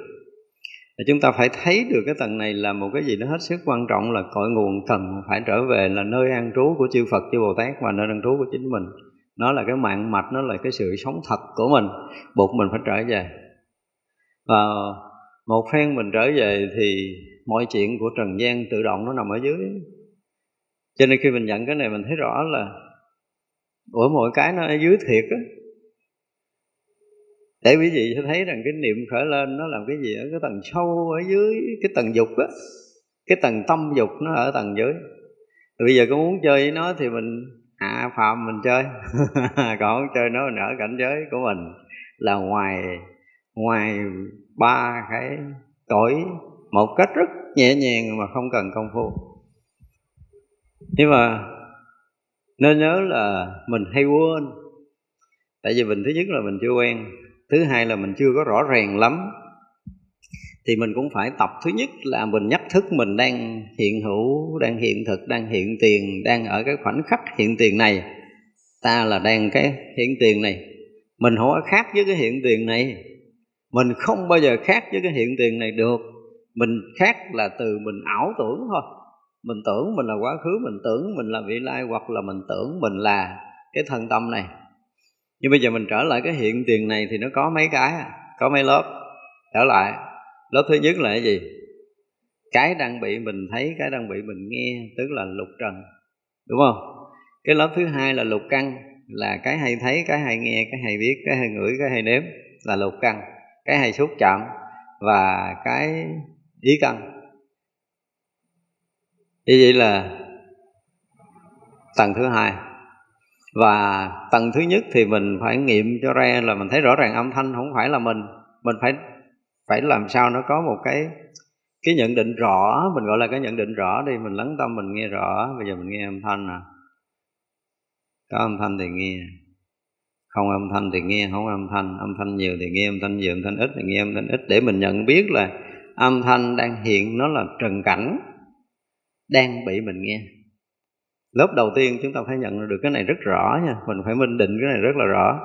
Thì chúng ta phải thấy được cái tầng này là một cái gì nó hết sức quan trọng là cội nguồn cần phải trở về là nơi an trú của chư Phật, chư Bồ Tát và nơi an trú của chính mình. Nó là cái mạng mạch, nó là cái sự sống thật của mình, buộc mình phải trở về. Và một phen mình trở về thì mọi chuyện của trần gian tự động nó nằm ở dưới. Cho nên khi mình nhận cái này mình thấy rõ là, ủa, mọi cái nó ở dưới thiệt á. Để quý vị sẽ thấy rằng cái niệm khởi lên nó làm cái gì? Ở cái tầng sâu, ở dưới cái tầng dục á. Cái tầng tâm dục nó ở tầng dưới. Rồi bây giờ có muốn chơi với nó thì mình hạ phạm, mình chơi. Còn không chơi nó mình ở cảnh giới của mình là ngoài ngoài ba cái cõi một cách rất nhẹ nhàng mà không cần công phu. Nhưng mà nên nhớ là mình hay quên. Tại vì mình, thứ nhất là mình chưa quen, thứ hai là mình chưa có rõ ràng lắm. Thì mình cũng phải tập thứ nhất là mình nhắc thức mình đang hiện hữu, đang hiện thực, đang hiện tiền, đang ở cái khoảnh khắc hiện tiền này. Ta là đang cái hiện tiền này. Mình không có khác với cái hiện tiền này mình không bao giờ khác với cái hiện tiền này được. Mình khác là từ mình ảo tưởng thôi. Mình tưởng mình là quá khứ, mình tưởng mình là vị lai hoặc là mình tưởng mình là cái thân tâm này. Nhưng bây giờ mình trở lại cái hiện tiền này thì nó có mấy cái à? có mấy lớp. Trở lại. Lớp thứ nhất là cái gì? Cái đang bị mình thấy, cái đang bị mình nghe, tức là lục trần. Đúng không? Cái lớp thứ hai là lục căn. Là cái hay thấy, cái hay nghe, cái hay biết, cái hay ngửi, cái hay nếm là lục căn cái hay xúc chạm và cái ý căn. Như vậy là tầng thứ hai. Và tầng thứ nhất thì mình phải nghiệm cho ra là mình thấy rõ ràng âm thanh, không phải là mình. Mình phải phải làm sao nó có một cái cái nhận định rõ, mình gọi là cái nhận định rõ đi. Mình lắng tâm, mình nghe rõ. Bây giờ mình nghe âm thanh nè. Có âm thanh thì nghe không âm thanh thì nghe không âm thanh. Âm thanh nhiều thì nghe âm thanh nhiều âm thanh ít thì nghe âm thanh ít. Để mình nhận biết là âm thanh đang hiện nó là trần cảnh đang bị mình nghe. Lớp đầu tiên chúng ta phải nhận được cái này rất rõ nha. Mình phải minh định cái này rất là rõ.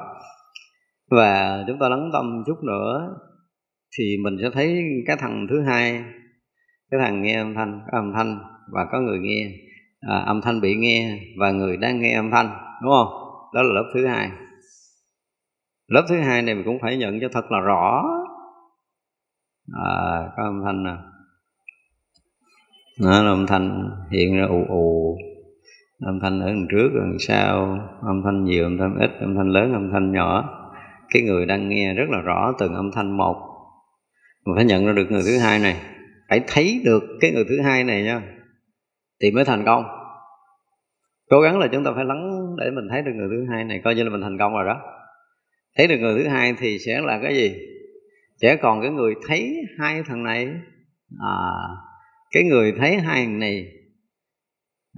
Và chúng ta lắng tâm chút nữa thì mình sẽ thấy cái thằng thứ hai cái thằng nghe âm thanh có âm thanh và có người nghe. À, âm thanh bị nghe và người đang nghe âm thanh đúng không? Đó là lớp thứ hai lớp thứ hai này mình cũng phải nhận cho thật là rõ. À, có âm thanh nè. Đó là âm thanh hiện ra ù ù. Âm thanh ở đằng trước đằng sau. Âm thanh nhiều âm thanh ít âm thanh lớn âm thanh nhỏ. Cái người đang nghe rất là rõ từng âm thanh một. Mình phải nhận ra được người thứ hai này. Phải thấy được cái người thứ hai này nha. Thì mới thành công. Cố gắng là chúng ta phải lắng để mình thấy được người thứ hai này. Coi như là mình thành công rồi đó thấy được người thứ hai thì sẽ là cái gì? Sẽ còn cái người thấy hai thằng này. À cái người thấy hai thằng này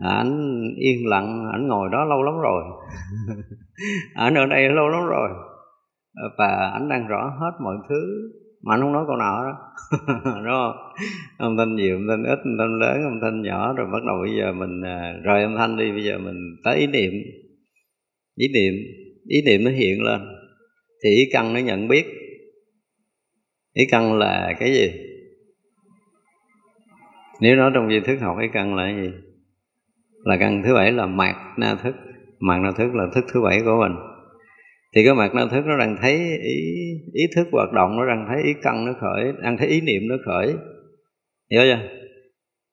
à, ảnh yên lặng, ảnh ngồi đó lâu lắm rồi. Ảnh ở đây lâu lắm rồi. Và ảnh đang rõ hết mọi thứ. Mà anh không nói câu nào đó đúng không? Âm thanh nhiều, âm thanh ít, âm thanh lớn, âm thanh nhỏ. Rồi bắt đầu bây giờ mình à, rời âm thanh đi. Bây giờ mình tới ý niệm. Ý niệm ý niệm nó hiện lên thì ý căn nó nhận biết. Ý căn là cái gì? Nếu nói trong di thức học ý căn là cái gì? Là căn thứ bảy là mạt na thức. Mạt na thức là thức thứ bảy của mình. Thì cái mạt na thức nó đang thấy ý ý thức hoạt động, nó đang thấy ý căn nó khởi, đang thấy ý niệm nó khởi. Hiểu chưa?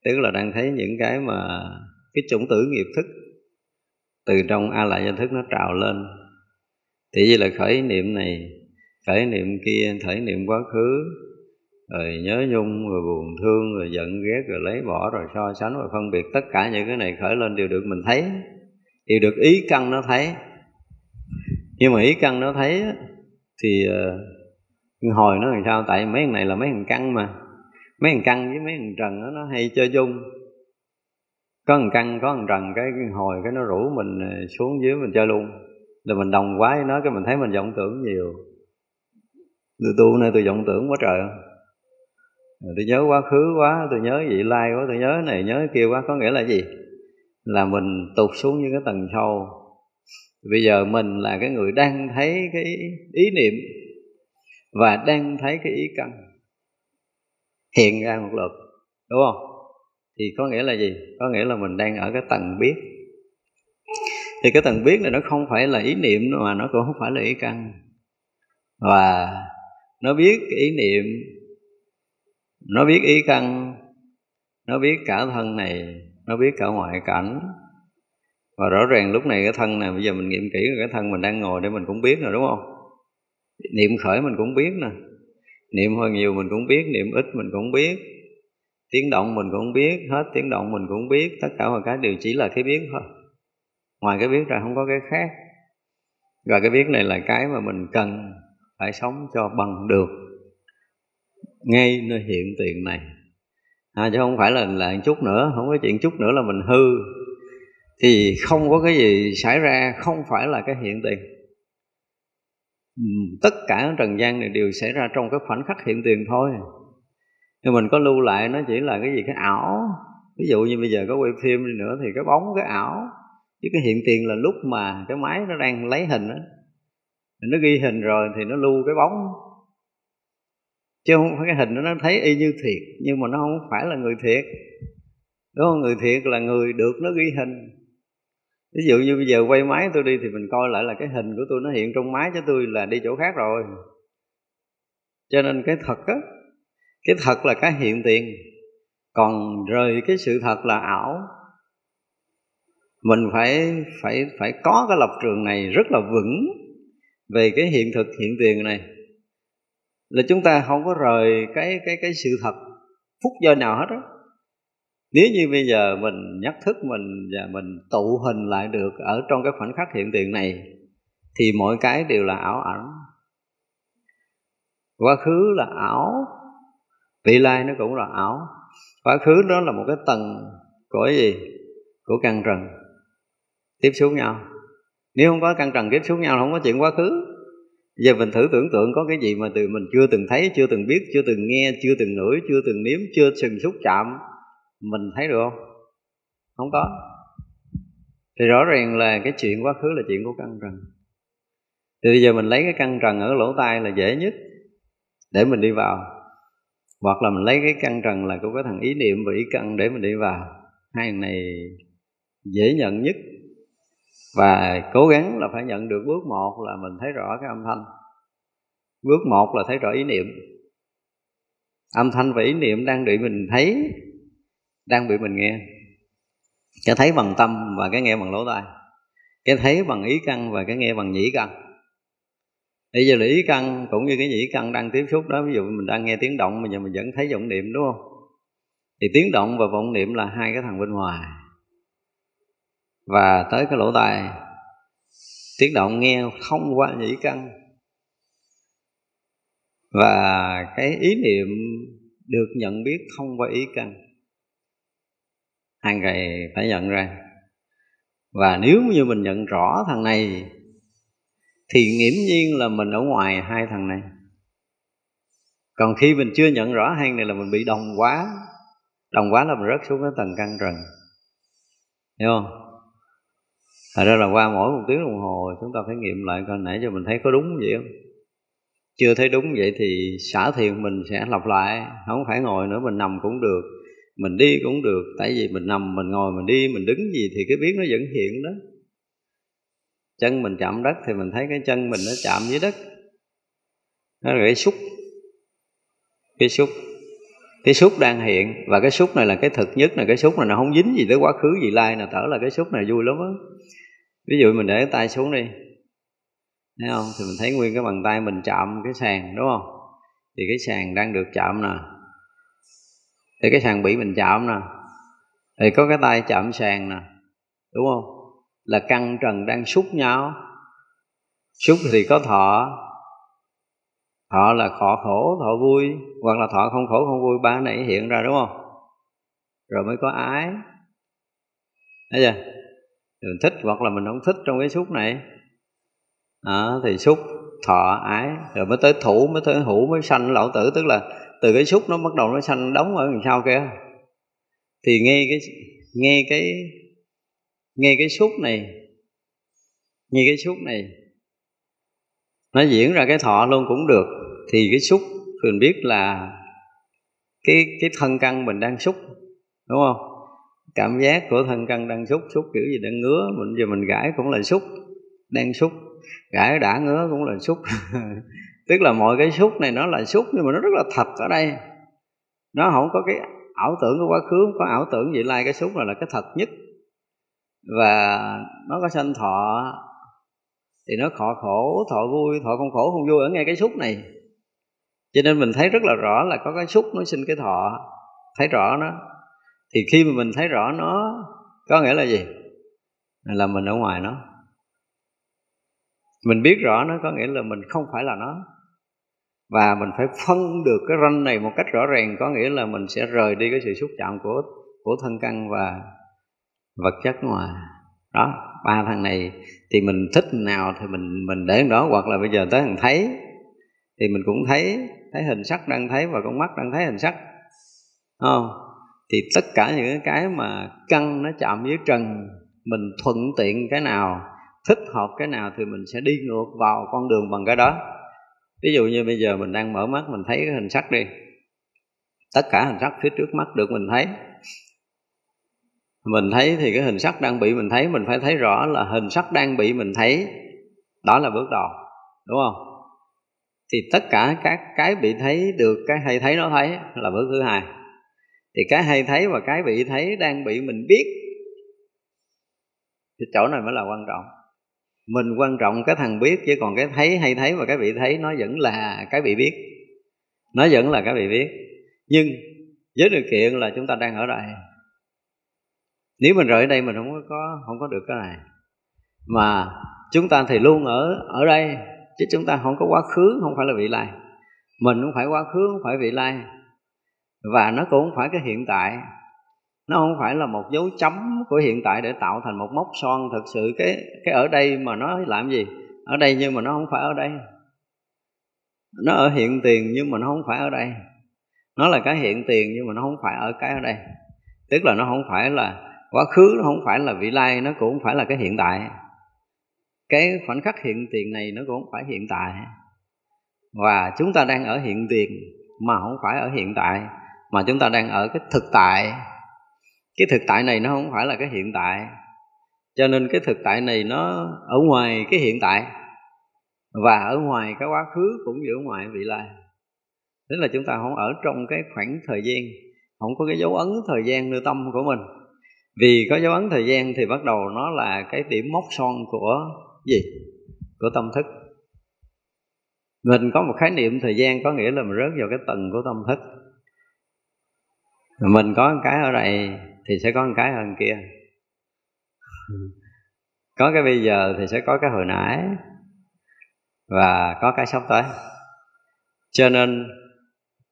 Tức là đang thấy những cái mà, cái chủng tử nghiệp thức từ trong a lại gia thức nó trào lên thì như là khởi niệm này khởi niệm kia khởi niệm quá khứ rồi nhớ nhung rồi buồn thương rồi giận ghét rồi lấy bỏ rồi so sánh rồi phân biệt tất cả những cái này khởi lên đều được mình thấy đều được ý căn nó thấy. Nhưng mà ý căn nó thấy thì uh, hồi nó làm sao tại mấy thằng này là mấy thằng căn mà mấy thằng căn với mấy thằng trần đó, nó hay chơi chung. Có thằng căn có thằng trần cái, hồi cái nó rủ mình ờ, xuống dưới mình chơi luôn rồi mình đồng quá với nó, cái mình thấy mình vọng tưởng nhiều. Tôi tu nay tôi vọng tưởng quá trời. Rồi tôi nhớ quá khứ quá, tôi nhớ vị lai quá, tôi nhớ này, nhớ kia quá, có nghĩa là gì? Là mình tụt xuống những cái tầng sâu. Bây giờ mình là cái người đang thấy cái ý niệm và đang thấy cái ý căn hiện ra một lượt đúng không? Thì có nghĩa là gì? Có nghĩa là mình đang ở cái tầng biết thì cái tầng biết này nó không phải là ý niệm mà nó cũng không phải là ý căn. Và nó biết cái ý niệm, nó biết ý căn, nó biết cả thân này, nó biết cả ngoại cảnh. Và rõ ràng lúc này cái thân này bây giờ mình nghiệm kỹ cái thân mình đang ngồi để mình cũng biết rồi, đúng không? Niệm khởi mình cũng biết nè. Niệm hơi nhiều mình cũng biết, niệm ít mình cũng biết. Tiếng động mình cũng biết, hết tiếng động mình cũng biết, tất cả mọi cái đều chỉ là cái biết thôi ngoài cái biết ra không có cái khác. Và cái biết này là cái mà mình cần phải sống cho bằng được ngay nơi hiện tiền này. À, chứ không phải là là chút nữa không có chuyện chút nữa là mình hư. Thì không có cái gì xảy ra không phải là cái hiện tiền. Tất cả trần gian này đều xảy ra trong cái khoảnh khắc hiện tiền thôi. Nhưng mình có lưu lại nó chỉ là cái gì? Cái ảo. Ví dụ như bây giờ có quay phim đi nữa thì cái bóng cái ảo chứ cái hiện tiền là lúc mà cái máy nó đang lấy hình đó nó ghi hình rồi thì nó lưu cái bóng. Chứ không phải cái hình đó nó thấy y như thiệt, nhưng mà nó không phải là người thiệt. Đúng không? Người thiệt là người được nó ghi hình. Ví dụ như bây giờ quay máy tôi đi thì mình coi lại là cái hình của tôi nó hiện trong máy cho tôi là đi chỗ khác rồi. Cho nên cái thật á, cái thật là cái hiện tiền. Còn rời cái sự thật là ảo mình phải phải phải có cái lập trường này rất là vững về cái hiện thực, hiện tiền này. Là chúng ta không có rời cái cái cái sự thật phút giây nào hết á. Nếu như bây giờ mình nhắc thức mình và mình tụ hình lại được ở trong cái khoảnh khắc hiện tiền này, thì mọi cái đều là ảo ảnh. Quá khứ là ảo, vị lai nó cũng là ảo. Quá khứ đó là một cái tầng của cái gì? Của căn trần tiếp xúc nhau. Nếu không có căn trần tiếp xúc nhau không có chuyện quá khứ. Giờ mình thử tưởng tượng có cái gì mà từ mình chưa từng thấy, chưa từng biết, chưa từng nghe, chưa từng ngửi, chưa từng nếm, chưa từng xúc chạm, mình thấy được không? Không có. Thì rõ ràng là cái chuyện quá khứ là chuyện của căn trần. Thì bây giờ mình lấy cái căn trần ở lỗ tai là dễ nhất để mình đi vào. Hoặc là mình lấy cái căn trần là của cái thằng ý niệm và ý căn để mình đi vào. Hai thằng này dễ nhận nhất và cố gắng là phải nhận được bước một là mình thấy rõ cái âm thanh. Bước một là thấy rõ ý niệm. Âm thanh và ý niệm đang bị mình thấy, đang bị mình nghe. Cái thấy bằng tâm và cái nghe bằng lỗ tai. Cái thấy bằng ý căn và cái nghe bằng nhĩ căn. Bây giờ là ý căn cũng như cái nhĩ căn đang tiếp xúc đó, ví dụ mình đang nghe tiếng động mà giờ mình vẫn thấy vọng niệm, đúng không? Thì tiếng động và vọng niệm là hai cái thằng bên ngoài và tới cái lỗ tai, tiếng động nghe thông qua nhĩ căn. Và cái ý niệm được nhận biết thông qua ý căn hàng ngày phải nhận ra. Và nếu như mình nhận rõ thằng này, thì nghiễm nhiên là mình ở ngoài hai thằng này. Còn khi mình chưa nhận rõ hai này là mình bị đồng quá đồng quá là mình rớt xuống cái tầng căn trần. Hiểu không? Thật ra là qua mỗi một tiếng đồng hồ, chúng ta phải nghiệm lại coi nãy cho mình thấy có đúng vậy không? Chưa thấy đúng vậy thì xả thiền mình sẽ lặp lại, không phải ngồi nữa, mình nằm cũng được, mình đi cũng được. Tại vì mình nằm, mình ngồi, mình đi, mình đứng gì thì cái biết nó vẫn hiện đó. Chân mình chạm đất thì mình thấy cái chân mình nó chạm dưới đất. Nó là cái xúc. Cái xúc. Cái xúc đang hiện và cái xúc này là cái thực nhất là cái xúc này nó không dính gì tới quá khứ gì, lai nào thở là cái xúc này vui lắm á ví dụ mình để cái tay xuống đi. Thấy không? Thì mình thấy nguyên cái bàn tay mình chạm cái sàn, đúng không? Thì cái sàn đang được chạm nè. Thì cái sàn bị mình chạm nè. Thì có cái tay chạm sàn nè, đúng không? Là căng trần đang xúc nhau. Xúc thì có thọ. Thọ là thọ khổ, thọ vui, hoặc là thọ không khổ, không vui, ba này hiện ra, đúng không? Rồi mới có ái. Thấy chưa? Mình thích hoặc là mình không thích trong cái xúc này. À, thì xúc thọ ái rồi mới tới thủ mới tới hữu mới sanh lão tử. Tức là từ cái xúc nó bắt đầu nó sanh đóng ở đằng sau kia. Thì nghe cái nghe cái nghe cái xúc này nghe cái xúc này nó diễn ra cái thọ luôn cũng được. Thì cái xúc thường biết là cái cái thân căn mình đang xúc đúng không? Cảm giác của thân căn đang xúc xúc kiểu gì đang ngứa, mình giờ mình gãi cũng là xúc, đang xúc. Gãi đã ngứa cũng là xúc. Tức là mọi cái xúc này nó là xúc nhưng mà nó rất là thật ở đây. Nó không có cái ảo tưởng của quá khứ, không có ảo tưởng gì lai cái xúc là là cái thật nhất. Và nó có sanh thọ thì nó thọ khổ, thọ vui, thọ không khổ, không vui ở ngay cái xúc này. Cho nên mình thấy rất là rõ là có cái xúc nó sinh cái thọ. Thấy rõ nó thì khi mà mình thấy rõ nó, có nghĩa là gì? Là mình ở ngoài nó. Mình biết rõ nó có nghĩa là mình không phải là nó. Và mình phải phân được cái ranh này một cách rõ ràng, có nghĩa là mình sẽ rời đi cái sự xúc chạm của của thân căn và vật chất ngoài. Đó, ba thằng này thì mình thích nào thì mình mình để đó. Hoặc là bây giờ tới thằng thấy thì mình cũng thấy thấy hình sắc đang thấy và con mắt đang thấy hình sắc. Không? Thì tất cả những cái mà căn nó chạm với trần, mình thuận tiện cái nào, thích hợp cái nào thì mình sẽ đi ngược vào con đường bằng cái đó. Ví dụ như bây giờ mình đang mở mắt, mình thấy cái hình sắc đi. Tất cả hình sắc phía trước mắt được mình thấy. Mình thấy thì cái hình sắc đang bị mình thấy, mình phải thấy rõ là hình sắc đang bị mình thấy. Đó là bước đầu, đúng không? Thì tất cả các cái bị thấy được, cái hay thấy nó thấy là bước thứ hai thì cái hay thấy và cái bị thấy đang bị mình biết. Thì chỗ này mới là quan trọng. Mình quan trọng cái thằng biết, chứ còn cái thấy hay thấy và cái bị thấy nó vẫn là cái bị biết. Nó vẫn là cái bị biết. Nhưng với điều kiện là chúng ta đang ở đây. Nếu mình rời đây mình không có không có được cái này. Mà chúng ta thì luôn ở ở đây, chứ chúng ta không có quá khứ, không phải là vị lai. Mình không phải quá khứ, không phải vị lai và nó cũng không phải cái hiện tại. Nó không phải là một dấu chấm của hiện tại để tạo thành một mốc son thực sự cái cái ở đây mà nó làm gì? Ở đây nhưng mà nó không phải ở đây. Nó ở hiện tiền nhưng mà nó không phải ở đây. Nó là cái hiện tiền nhưng mà nó không phải ở cái ở đây. Tức là nó không phải là quá khứ, nó không phải là vị lai, nó cũng không phải là cái hiện tại. Cái khoảnh khắc hiện tiền này nó cũng không phải hiện tại. Và chúng ta đang ở hiện tiền mà không phải ở hiện tại mà chúng ta đang ở cái thực tại. Cái thực tại này nó không phải là cái hiện tại. Cho nên cái thực tại này nó ở ngoài cái hiện tại. Và ở ngoài cái quá khứ cũng như ở ngoài vị lai. Tức là chúng ta không ở trong cái khoảng thời gian. Không có cái dấu ấn thời gian nơi tâm của mình. Vì có dấu ấn thời gian thì bắt đầu nó là cái điểm mốc son của gì? Của tâm thức. Mình có một khái niệm thời gian có nghĩa là mình rớt vào cái tầng của tâm thức mình có một cái ở đây thì sẽ có một cái hơn kia. Có cái bây giờ thì sẽ có cái hồi nãy và có cái sắp tới. Cho nên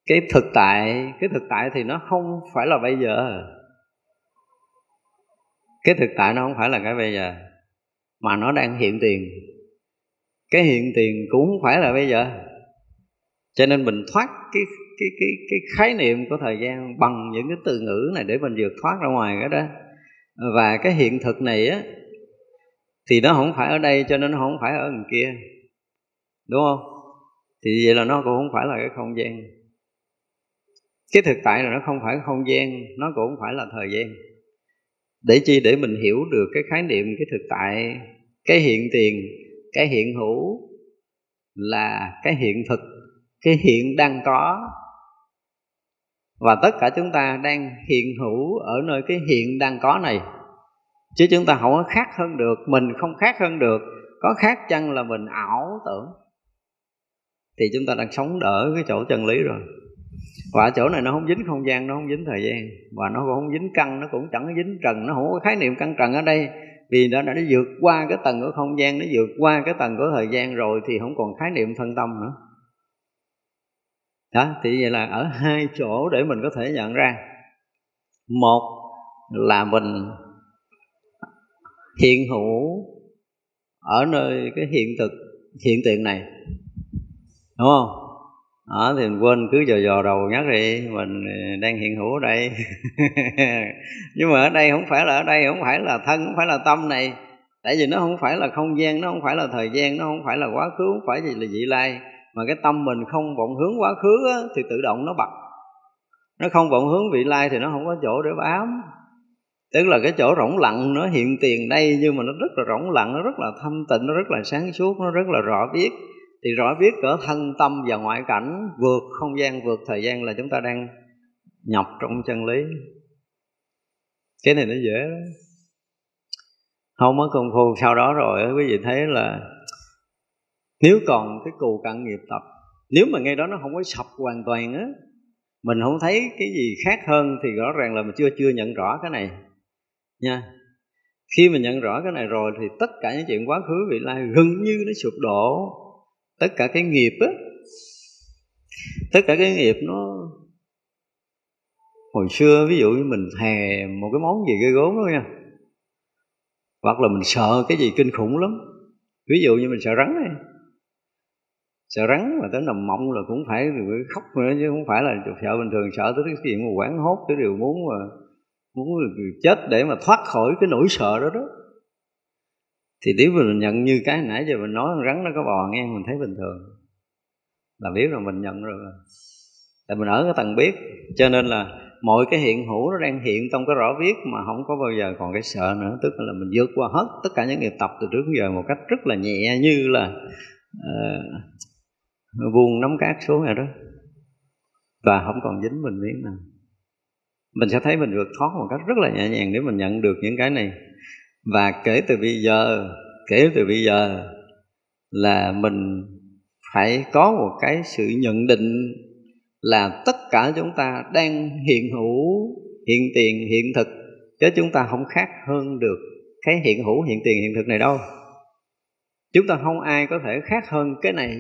cái thực tại, cái thực tại thì nó không phải là bây giờ. Cái thực tại nó không phải là cái bây giờ, mà nó đang hiện tiền. Cái hiện tiền cũng không phải là bây giờ. Cho nên mình thoát cái cái cái cái khái niệm của thời gian bằng những cái từ ngữ này để mình vượt thoát ra ngoài cái đó. Và cái hiện thực này á, thì nó không phải ở đây cho nên nó không phải ở đằng kia. Đúng không? Thì vậy là nó cũng không phải là cái không gian. Cái thực tại là nó không phải không gian, nó cũng không phải là thời gian. Để chi? Để mình hiểu được cái khái niệm, cái thực tại, cái hiện tiền, cái hiện hữu là cái hiện thực, cái hiện đang có và tất cả chúng ta đang hiện hữu ở nơi cái hiện đang có này. Chứ chúng ta không có khác hơn được, mình không khác hơn được, có khác chăng là mình ảo tưởng? Thì chúng ta đang sống đỡ cái chỗ chân lý rồi. Và ở chỗ này nó không dính không gian, nó không dính thời gian. Và nó cũng không dính căn, nó cũng chẳng có dính trần, nó không có khái niệm căn trần ở đây. Vì nó đã nó vượt qua cái tầng của không gian, nó vượt qua cái tầng của thời gian rồi thì không còn khái niệm thân tâm nữa đó, thì vậy là ở hai chỗ để mình có thể nhận ra. Một là mình hiện hữu ở nơi cái hiện thực, hiện tượng này, đúng không? Đó, thì mình quên cứ dò dò đầu nhắc đi, mình đang hiện hữu ở đây. Nhưng mà ở đây không phải là ở đây, không phải là thân, không phải là tâm này. Tại vì nó không phải là không gian, nó không phải là thời gian, nó không phải là quá khứ, không phải gì là vị lai mà cái tâm mình không vọng hướng quá khứ á, thì tự động nó bật. Nó không vọng hướng vị lai thì nó không có chỗ để bám. Tức là cái chỗ rỗng lặng nó hiện tiền đây nhưng mà nó rất là rỗng lặng nó rất là thâm tịnh nó rất là sáng suốt nó rất là rõ biết thì rõ biết cỡ thân tâm và ngoại cảnh vượt không gian vượt thời gian là chúng ta đang nhập trong chân lý. Cái này nó dễ không có công phu. Sau đó rồi quý vị thấy là nếu còn cái cù cặn nghiệp tập, nếu mà ngay đó nó không có sập hoàn toàn á, mình không thấy cái gì khác hơn thì rõ ràng là mình chưa chưa nhận rõ cái này nha. Khi mình nhận rõ cái này rồi thì tất cả những chuyện quá khứ, vị lai gần như nó sụp đổ. Tất cả cái nghiệp á, tất cả cái nghiệp nó, hồi xưa ví dụ như mình thèm một cái món gì ghê gốm đó nha, hoặc là mình sợ cái gì kinh khủng lắm. Ví dụ như mình sợ rắn này sợ rắn mà tới nằm mộng là cũng phải khóc nữa chứ không phải là sợ bình thường sợ tới cái chuyện mà quảng hốt cái điều muốn mà muốn chết để mà thoát khỏi cái nỗi sợ đó đó. Thì nếu mình nhận như cái nãy giờ mình nói rắn nó có bò nghe mình thấy bình thường. Là biết rồi mình nhận rồi. Tại mình ở cái tầng biết cho nên là mọi cái hiện hữu nó đang hiện trong cái rõ biết mà không có bao giờ còn cái sợ nữa. Tức là mình vượt qua hết tất cả những nghiệp tập từ trước đến giờ một cách rất là nhẹ như là uh, vuông nắm cát xuống rồi đó. Và không còn dính mình miếng nào. Mình sẽ thấy mình vượt thoát một cách rất là nhẹ nhàng nếu mình nhận được những cái này. Và kể từ bây giờ, kể từ bây giờ là mình phải có một cái sự nhận định là tất cả chúng ta đang hiện hữu, hiện tiền, hiện thực, chứ chúng ta không khác hơn được cái hiện hữu, hiện tiền, hiện thực này đâu. Chúng ta không ai có thể khác hơn cái này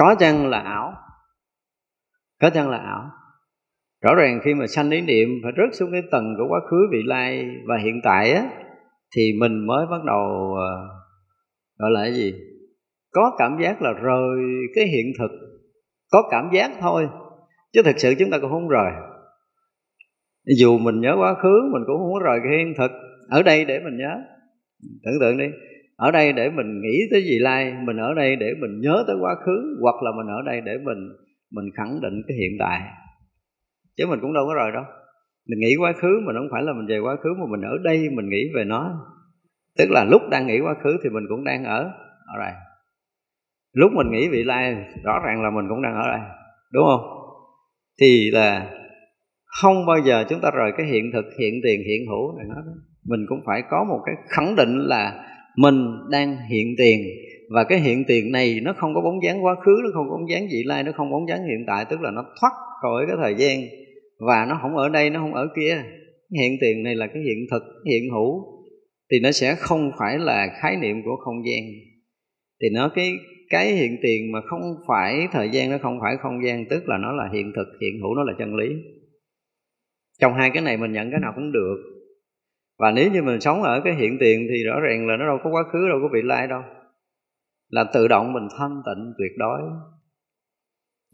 có chăng là ảo? Có chăng là ảo? Rõ ràng khi mà sanh ý niệm phải rớt xuống cái tầng của quá khứ, vị lai và hiện tại á, thì mình mới bắt đầu ờ, gọi là cái gì? Có cảm giác là rời cái hiện thực. Có cảm giác thôi, chứ thực sự chúng ta cũng không rời. Dù mình nhớ quá khứ, mình cũng không có rời cái hiện thực. Ở đây để mình nhớ. Tưởng tượng đi ở đây để mình nghĩ tới vị lai, mình ở đây để mình nhớ tới quá khứ, hoặc là mình ở đây để mình mình khẳng định cái hiện tại. Chứ mình cũng đâu có rời đâu. Mình nghĩ quá khứ mình không phải là mình về quá khứ mà mình ở đây mình nghĩ về nó. Tức là lúc đang nghĩ quá khứ thì mình cũng đang ở ở đây. Lúc mình nghĩ vị lai, rõ ràng là mình cũng đang ở đây, đúng không? Thì là không bao giờ chúng ta rời cái hiện thực, hiện tiền, hiện hữu này hết mình cũng phải có một cái khẳng định là mình đang hiện tiền. Và cái hiện tiền này nó không có bóng dáng quá khứ, nó không có bóng dáng vị lai, nó không bóng dáng hiện tại, tức là nó thoát khỏi cái thời gian. Và nó không ở đây, nó không ở kia. Hiện tiền này là cái hiện thực hiện hữu. Thì nó sẽ không phải là khái niệm của không gian. Thì nó cái cái hiện tiền mà không phải thời gian, nó không phải không gian, tức là nó là hiện thực, hiện hữu, nó là chân lý. Trong hai cái này mình nhận cái nào cũng được và nếu như mình sống ở cái hiện tiền thì rõ ràng là nó đâu có quá khứ đâu có vị lai đâu. Là tự động mình thanh tịnh tuyệt đối.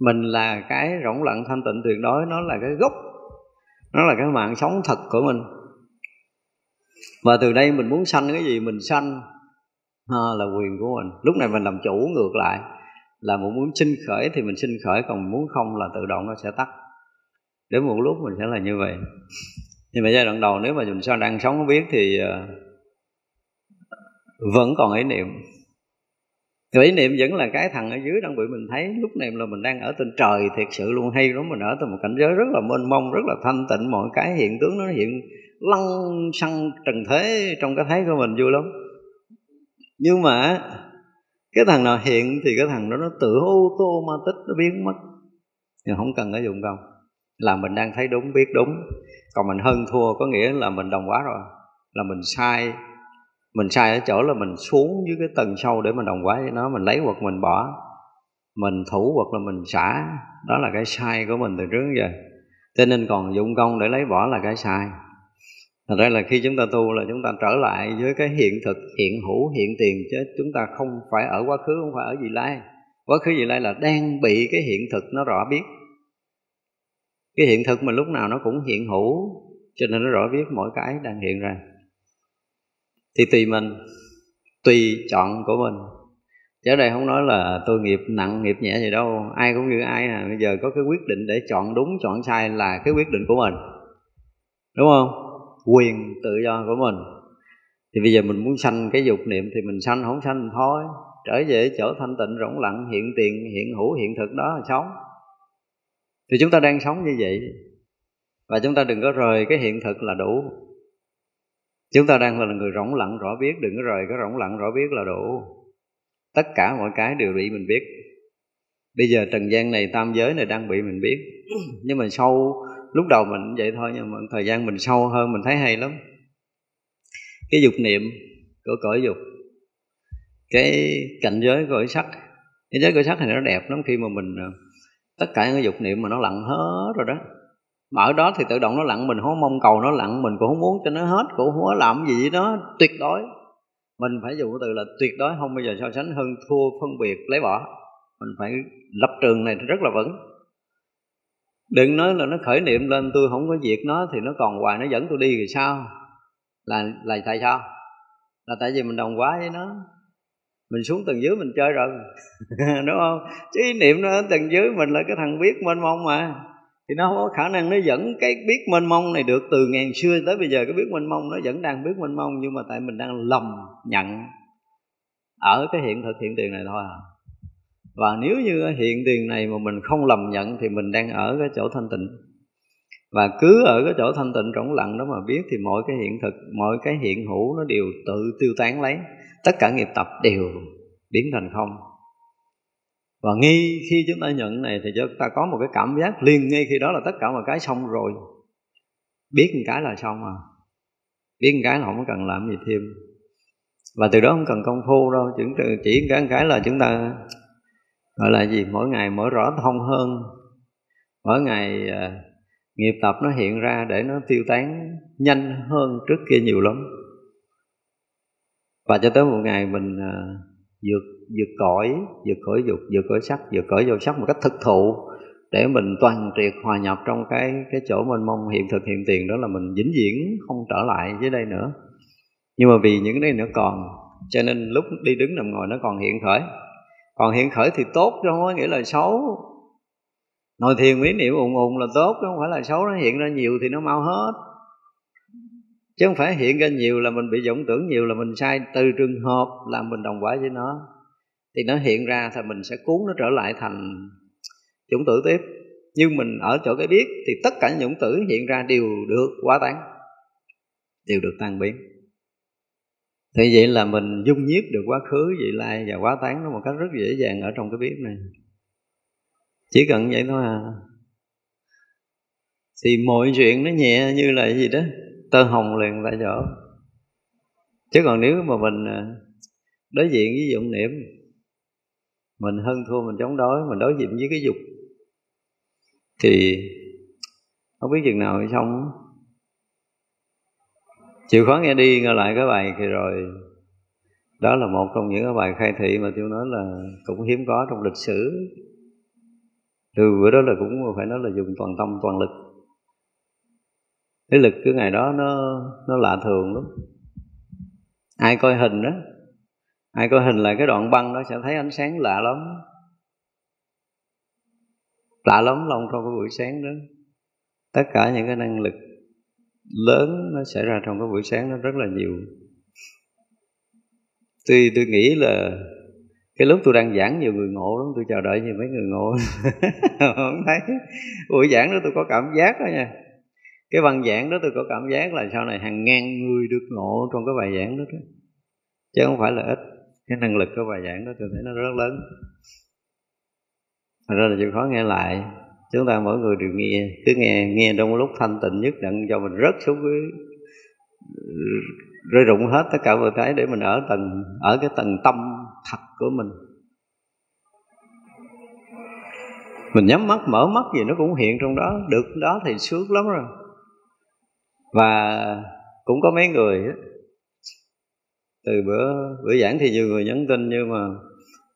Mình là cái rỗng lặng thanh tịnh tuyệt đối nó là cái gốc nó là cái mạng sống thật của mình. Và từ đây mình muốn sanh cái gì? Mình sanh à, là quyền của mình. Lúc này mình làm chủ ngược lại là mình muốn sinh khởi thì mình sinh khởi còn muốn không là tự động nó sẽ tắt. Đến một lúc mình sẽ là như vậy nhưng mà giai đoạn đầu nếu mà mình sao đang sống không biết thì ờ, vẫn còn ý niệm. Ý niệm vẫn là cái thằng ở dưới đang bị mình thấy. Lúc này là mình đang ở trên trời thiệt sự luôn, hay lắm. Mình ở trong một cảnh giới rất là mênh mông, rất là thanh tịnh. Mọi cái hiện tướng nó hiện lăng xăng trần thế trong cái thấy của mình, vui lắm. Nhưng mà cái thằng nào hiện thì cái thằng đó nó tự ô tô ma tích nó biến mất. Thì không cần phải dùng công là mình đang thấy đúng, biết đúng còn mình hơn thua có nghĩa là mình đồng quá rồi là mình sai mình sai ở chỗ là mình xuống dưới cái tầng sâu để mình đồng quá với nó mình lấy hoặc mình bỏ mình thủ hoặc là mình xả đó là cái sai của mình từ trước giờ cho nên còn dụng công để lấy bỏ là cái sai Thật ra là khi chúng ta tu là chúng ta trở lại với cái hiện thực, hiện hữu, hiện tiền chứ chúng ta không phải ở quá khứ, không phải ở vị lai. Quá khứ vị lai là đang bị cái hiện thực nó rõ biết. Cái hiện thực mà lúc nào nó cũng hiện hữu, cho nên nó rõ biết mỗi cái đang hiện ra. Thì tùy mình, tùy chọn của mình. Chứ ở đây không nói là tôi nghiệp nặng, nghiệp nhẹ gì đâu. Ai cũng như ai à. Bây giờ có cái quyết định để chọn đúng, chọn sai là cái quyết định của mình. Đúng không? quyền tự do của mình thì bây giờ mình muốn sanh cái dục niệm thì mình sanh không sanh thôi trở về chỗ thanh tịnh rỗng lặng hiện tiền hiện hữu hiện thực đó là sống thì chúng ta đang sống như vậy. Và chúng ta đừng có rời cái hiện thực là đủ. Chúng ta đang là người rỗng lặng rõ biết, đừng có rời cái rỗng lặng rõ biết là đủ. Tất cả mọi cái đều bị mình biết. Bây giờ trần gian này, tam giới này đang bị mình biết. Nhưng mà sâu lúc đầu mình vậy thôi, nhưng mà thời gian mình sâu hơn, mình thấy hay lắm. Cái dục niệm của cõi dục, cái cảnh giới cõi sắc. Cái giới cõi sắc này nó đẹp lắm khi mà mình à, tất cả những cái dục niệm mà nó lặng hết rồi đó. Mà ở đó thì tự động nó lặng, mình không mong cầu nó lặng, mình cũng không muốn cho nó hết, cũng không có làm gì với nó, tuyệt đối. Mình phải dùng cái từ là tuyệt đối, không bao giờ so sánh hơn thua, phân biệt, lấy bỏ. Mình phải lập trường này rất là vững. Đừng nói là nó khởi niệm lên, tôi không có việc nó thì nó còn hoài, nó dẫn tôi đi thì sao? Là là tại sao? Là tại vì mình đồng quá với nó mình xuống tầng dưới mình chơi rồi. Đúng không? Chứ ý niệm nó ở tầng dưới mình là cái thằng biết mênh mông mà. Thì nó không có khả năng nó dẫn cái biết mênh mông này được từ ngàn xưa tới bây giờ. Cái biết mênh mông nó vẫn đang biết mênh mông, nhưng mà tại mình đang lầm nhận ở cái hiện thực, hiện tiền này thôi à. Và nếu như hiện tiền này mà mình không lầm nhận thì mình đang ở cái chỗ thanh tịnh. Và cứ ở cái chỗ thanh tịnh trống lặng đó mà biết thì mọi cái hiện thực, mọi cái hiện hữu nó đều tự tiêu tán lấy tất cả nghiệp tập đều biến thành không. Và ngay khi chúng ta nhận này thì chúng ta có một cái cảm giác liền ngay khi đó là tất cả mọi cái xong rồi. Biết một cái là xong à. Biết một cái là không cần làm gì thêm. Và từ đó không cần công phu đâu. Chỉ chỉ cái cái là chúng ta gọi là gì mỗi ngày mở rõ thông hơn. Mỗi ngày uh, nghiệp tập nó hiện ra để nó tiêu tán nhanh hơn trước kia nhiều lắm và cho tới một ngày mình à, vượt vượt cõi vượt cõi dục, vượt cõi sắc, vượt cõi vô sắc một cách thực thụ để mình toàn triệt hòa nhập trong cái cái chỗ mênh mông hiện thực, hiện tiền đó là mình vĩnh viễn không trở lại dưới đây nữa. Nhưng mà vì những cái này nó còn, cho nên lúc đi đứng nằm ngồi nó còn hiện khởi. Còn hiện khởi thì tốt chứ không có nghĩa là xấu. Ngồi thiền miết niệm ùn ùn là tốt chứ không phải là xấu, nó hiện ra nhiều thì nó mau hết chứ không phải hiện ra nhiều là mình bị vọng tưởng, nhiều là mình sai. Từ trường hợp làm mình đồng quả với nó, thì nó hiện ra thì mình sẽ cuốn nó trở lại thành chủng tử tiếp. Nhưng mình ở chỗ cái biết thì tất cả những chủng tử hiện ra đều được quá tán, đều được tan biến. Thì vậy là mình dung nhiếp được quá khứ, vị lai và quá tán nó một cách rất dễ dàng ở trong cái biết này. Chỉ cần vậy thôi à. Thì mọi chuyện nó nhẹ như là gì đó tơ hồng liền tại chỗ. Chứ còn nếu mà mình à, đối diện với dụng niệm, mình hơn thua, mình chống đối, mình đối diện với cái dục, thì không biết chừng nào xong. Chịu khó nghe đi, nghe lại cái bài thì rồi, đó là một trong những cái bài khai thị mà tôi nói là cũng hiếm có trong lịch sử. Từ bữa đó là cũng phải nói là dùng toàn tâm, toàn lực cái lực cái ngày đó nó nó lạ thường lắm. Ai coi hình đó, ai coi hình là cái đoạn băng đó sẽ thấy ánh sáng lạ lắm. Lạ lắm lòng trong cái buổi sáng đó. Tất cả những cái năng lực lớn nó xảy ra trong cái buổi sáng nó rất là nhiều. Tuy tôi nghĩ là cái lúc tôi đang giảng nhiều người ngộ lắm, tôi chờ đợi nhiều mấy người ngộ. Không thấy. Buổi giảng đó tôi có cảm giác đó nha cái văn giảng đó tôi có cảm giác là sau này hàng ngàn người được ngộ trong cái bài giảng đó, đó. chứ không phải là ít. Cái năng lực của bài giảng đó tôi thấy nó rất lớn. Thật ra là chịu khó nghe lại. Chúng ta mỗi người đều nghe cứ nghe nghe trong lúc thanh tịnh nhất đặng cho mình rớt xuống cái rơi rụng hết tất cả mọi cái để mình ở tầng ở cái tầng tâm thật của mình. Mình nhắm mắt mở mắt gì nó cũng hiện trong đó. Được đó thì sướng lắm rồi và cũng có mấy người từ bữa bữa giảng thì nhiều người nhắn tin nhưng mà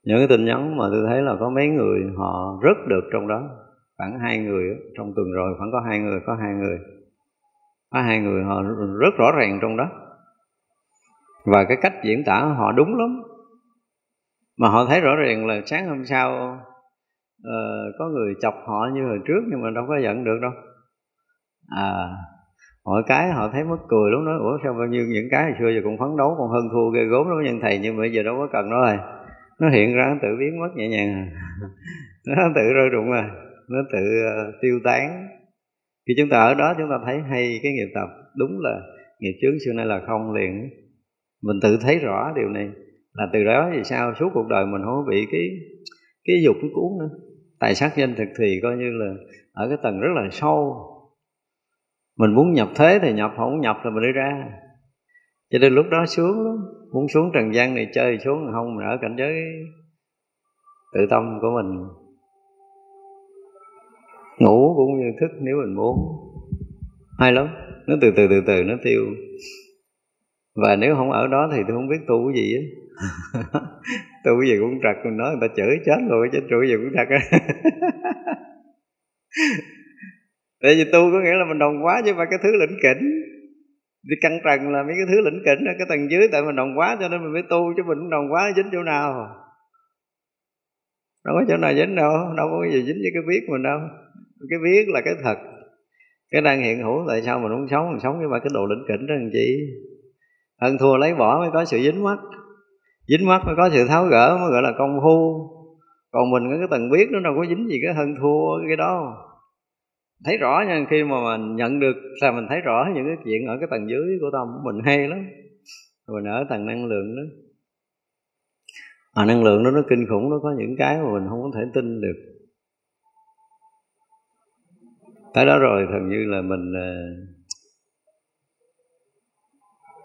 những cái tin nhắn mà tôi thấy là có mấy người họ rất được trong đó. Khoảng hai người trong tuần rồi khoảng có hai người có hai người. Có hai người họ rất rõ ràng trong đó. Và cái cách diễn tả họ đúng lắm. Mà họ thấy rõ ràng là sáng hôm sau uh, có người chọc họ như hồi trước nhưng mà đâu có giận được đâu. À mọi cái họ thấy mất cười lắm đó. Ủa sao bao nhiêu những cái hồi xưa giờ cũng phấn đấu còn hơn thua ghê gốm lắm nhân thầy. Nhưng mà bây giờ đâu có cần nó rồi. Nó hiện ra nó tự biến mất nhẹ nhàng. Nó tự rơi rụng rồi nó tự uh, tiêu tán. Khi chúng ta ở đó chúng ta thấy hay cái nghiệp tập. Đúng là nghiệp chướng xưa nay là không liền. Mình tự thấy rõ điều này. Là từ đó thì sao? Suốt cuộc đời mình không bị cái cái dục cái cuốn nữa. Tài sắc danh thực thì coi như là ở cái tầng rất là sâu mình muốn nhập thế thì nhập, không nhập là mình đi ra. Cho nên lúc đó sướng lắm. Muốn xuống trần gian này chơi xuống, không mình ở cảnh giới tự tâm của mình. Ngủ cũng như thức nếu mình muốn. Hay lắm. Nó từ từ từ từ, nó tiêu. Và nếu không ở đó thì tôi không biết tu cái gì á. Tu cái gì cũng trật, mình nói người ta chửi chết rồi, chết trụ gì cũng trật tại vì tu có nghĩa là mình đồng quá chứ mà cái thứ lĩnh kỉnh. Đi căn trần là mấy cái thứ lĩnh kỉnh ở cái tầng dưới tại mình đồng quá cho nên mình mới tu chứ mình cũng đồng quá dính chỗ nào. Đâu có chỗ nào dính đâu đâu có cái gì dính với cái biết mình đâu. Cái biết là cái thật. Cái đang hiện hữu tại sao mình không sống? Mình sống với ba cái đồ lĩnh kỉnh đó làm chi? Hơn thua lấy bỏ mới có sự dính mắt dính mắt mới có sự tháo gỡ, mới gọi là công phu. Còn mình có cái tầng biết nó đâu có dính gì cái hơn thua cái đó thấy rõ nha, khi mà mình nhận được là mình thấy rõ những cái chuyện ở cái tầng dưới của tâm của mình hay lắm. Mình ở tầng năng lượng đó. Mà năng lượng đó nó kinh khủng, nó có những cái mà mình không có thể tin được. Tới đó rồi gần như là mình à,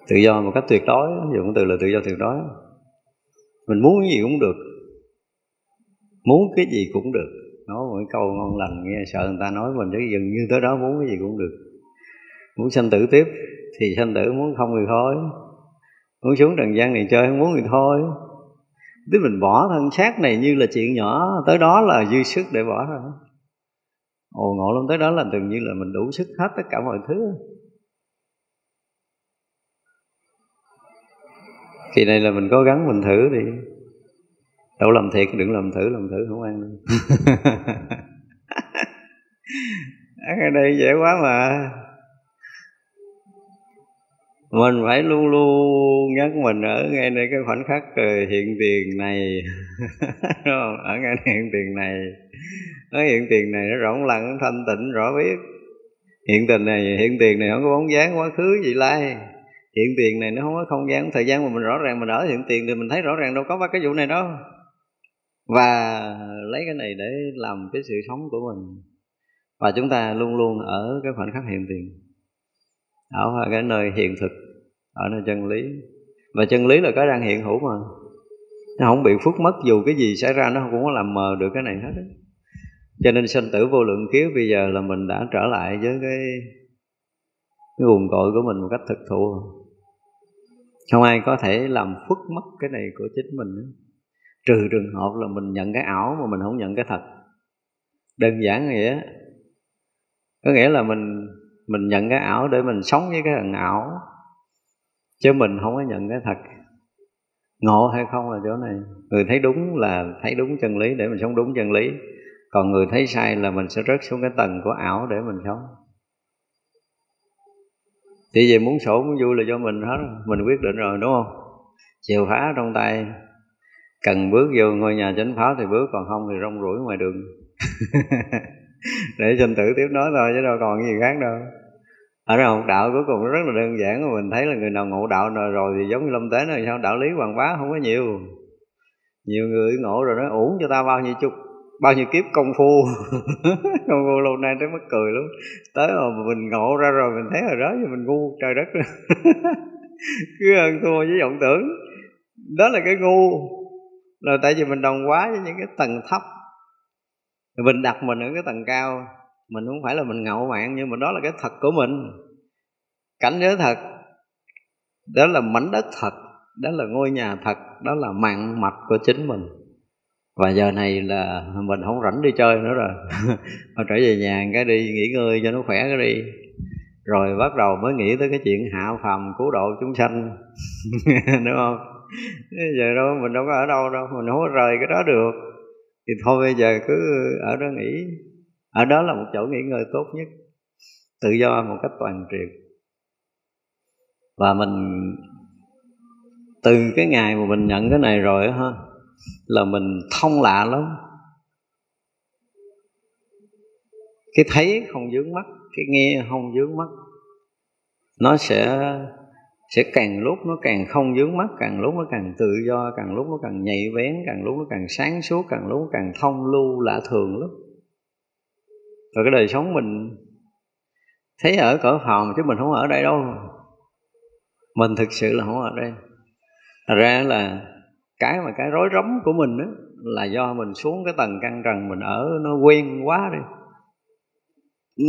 tự do một cách tuyệt đối dùng từ là tự do tuyệt đối. Mình muốn cái gì cũng được. Muốn cái gì cũng được nói một cái câu ngon lành, nghe sợ người ta nói mình chứ dừng như tới đó muốn cái gì cũng được. Muốn sanh tử tiếp thì sanh tử, muốn không thì thôi. Muốn xuống trần gian này chơi không muốn thì thôi. Tức mình bỏ thân xác này như là chuyện nhỏ, tới đó là dư sức để bỏ ra. Ồ, ngộ lắm, tới đó là tự như là mình đủ sức hết tất cả mọi thứ. Kỳ này là mình cố gắng mình thử đi đâu làm thiệt, đừng làm thử làm thử không ăn đâu. Ăn ở đây dễ quá mà. Mình phải luôn luôn nhắc mình ở ngay đây cái khoảnh khắc ờ, hiện tiền này. Đúng không? ở ngay hiện tiền này. Ở hiện tiền này nó rỗng lặng, thanh tịnh, rõ biết. Hiện tình này, hiện tiền này không có bóng dáng quá khứ gì lai. Hiện tiền này nó không có không gian, thời gian mà mình rõ ràng mình ở hiện tiền thì mình thấy rõ ràng đâu có ba cái vụ này đâu và lấy cái này để làm cái sự sống của mình. Và chúng ta luôn luôn ở cái khoảnh khắc hiện tiền. Ở cái nơi hiện thực, ở nơi chân lý. Và chân lý là cái đang hiện hữu mà. Nó không bị phước mất, dù cái gì xảy ra nó cũng có làm mờ được cái này hết ấy. cho nên sinh tử vô lượng kiếp, bây giờ là mình đã trở lại với cái cái nguồn cội của mình một cách thực thụ. Không ai có thể làm phước mất cái này của chính mình nữa trừ trường hợp là mình nhận cái ảo mà mình không nhận cái thật. Đơn giản nghĩa, có nghĩa là mình mình nhận cái ảo để mình sống với cái thằng ảo, chứ mình không có nhận cái thật. Ngộ hay không là chỗ này. Người thấy đúng là thấy đúng chân lý để mình sống đúng chân lý. Còn người thấy sai là mình sẽ rớt xuống cái tầng của ảo để mình sống. Chỉ vì muốn sổ muốn vui là do mình hết mình quyết định rồi, đúng không? Chiều phá trong tay cần bước vô ngôi nhà chánh pháp thì bước còn không thì rong ruổi ngoài đường. Để sinh tử tiếp nói thôi chứ đâu còn gì khác đâu. Ở đây học đạo cuối cùng nó rất là đơn giản mà mình thấy là người nào ngộ đạo rồi, rồi thì giống như lâm tế này sao đạo lý hoàng bá không có nhiều. Nhiều người ngộ rồi nó uổng cho ta bao nhiêu chục bao nhiêu kiếp công phu. Công phu lâu nay tới mất cười lắm. Tới mà mình ngộ ra rồi mình thấy hồi đó thì mình ngu trời đất. Cứ hơn thua với vọng tưởng. Đó là cái ngu là tại vì mình đồng quá với những cái tầng thấp. Mình đặt mình ở cái tầng cao, mình không phải là mình ngạo mạn, nhưng mà đó là cái thật của mình. Cảnh giới thật, đó là mảnh đất thật, đó là ngôi nhà thật, đó là mạng mạch của chính mình. Và giờ này là mình không rảnh đi chơi nữa rồi. Mà trở về nhà cái đi, nghỉ ngơi cho nó khỏe cái đi. Rồi bắt đầu mới nghĩ tới cái chuyện hạ phàm cứu độ chúng sanh. Đúng không? Giờ đâu, mình đâu có ở đâu đâu, mình không có rời cái đó được. Thì thôi bây giờ cứ ở đó nghỉ. Ở đó là một chỗ nghỉ ngơi tốt nhất, tự do một cách toàn triệt. Và mình, từ cái ngày mà mình nhận cái này rồi ha, là mình thông lạ lắm. Cái thấy không dướng mắt, cái nghe không dướng mắt, nó sẽ sẽ càng lúc nó càng không dướng mắt, càng lúc nó càng tự do, càng lúc nó càng nhạy bén, càng lúc nó càng sáng suốt, càng lúc nó càng thông lưu lạ thường lắm. Rồi cái đời sống mình thấy ở cỡ phòng chứ mình không ở đây đâu. Mình thực sự là không ở đây. Thật ra là cái mà cái rối rắm của mình đó là do mình xuống cái tầng căn trần mình ở nó quen quá đi.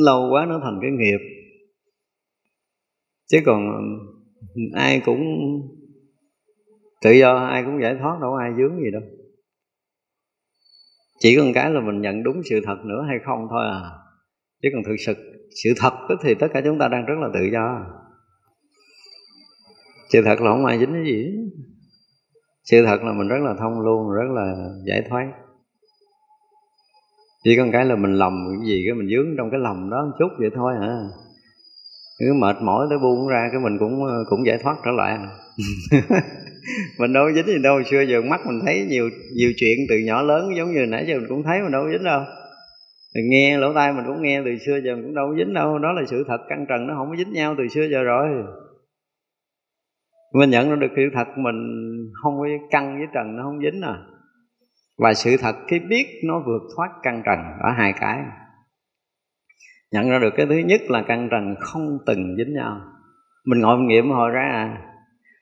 Lâu quá nó thành cái nghiệp. Chứ còn ai cũng tự do, ai cũng giải thoát đâu, ai dướng gì đâu. Chỉ còn cái là mình nhận đúng sự thật nữa hay không thôi à. Chứ còn thực sự sự thật thì tất cả chúng ta đang rất là tự do. Sự thật là không ai dính cái gì. Sự thật là mình rất là thông luôn, rất là giải thoát. Chỉ còn cái là mình lầm cái gì cái mình dướng trong cái lầm đó một chút vậy thôi hả à cứ mệt mỏi tới buông ra cái mình cũng ờ, cũng giải thoát trở lại. Mình đâu có dính gì đâu, xưa giờ mắt mình thấy nhiều nhiều chuyện từ nhỏ lớn, giống như nãy giờ mình cũng thấy mình đâu có dính đâu. Mình nghe lỗ tai mình cũng nghe, từ xưa giờ mình cũng đâu có dính đâu, đó là sự thật, căn trần nó không có dính nhau từ xưa giờ rồi. Mình nhận ra được sự thật mình không có căng với trần, nó không dính à. Và sự thật cái biết nó vượt thoát căn trần ở hai cái nhận ra được cái thứ nhất là căn trần không từng dính nhau. Mình ngồi nghiệm hồi ra à.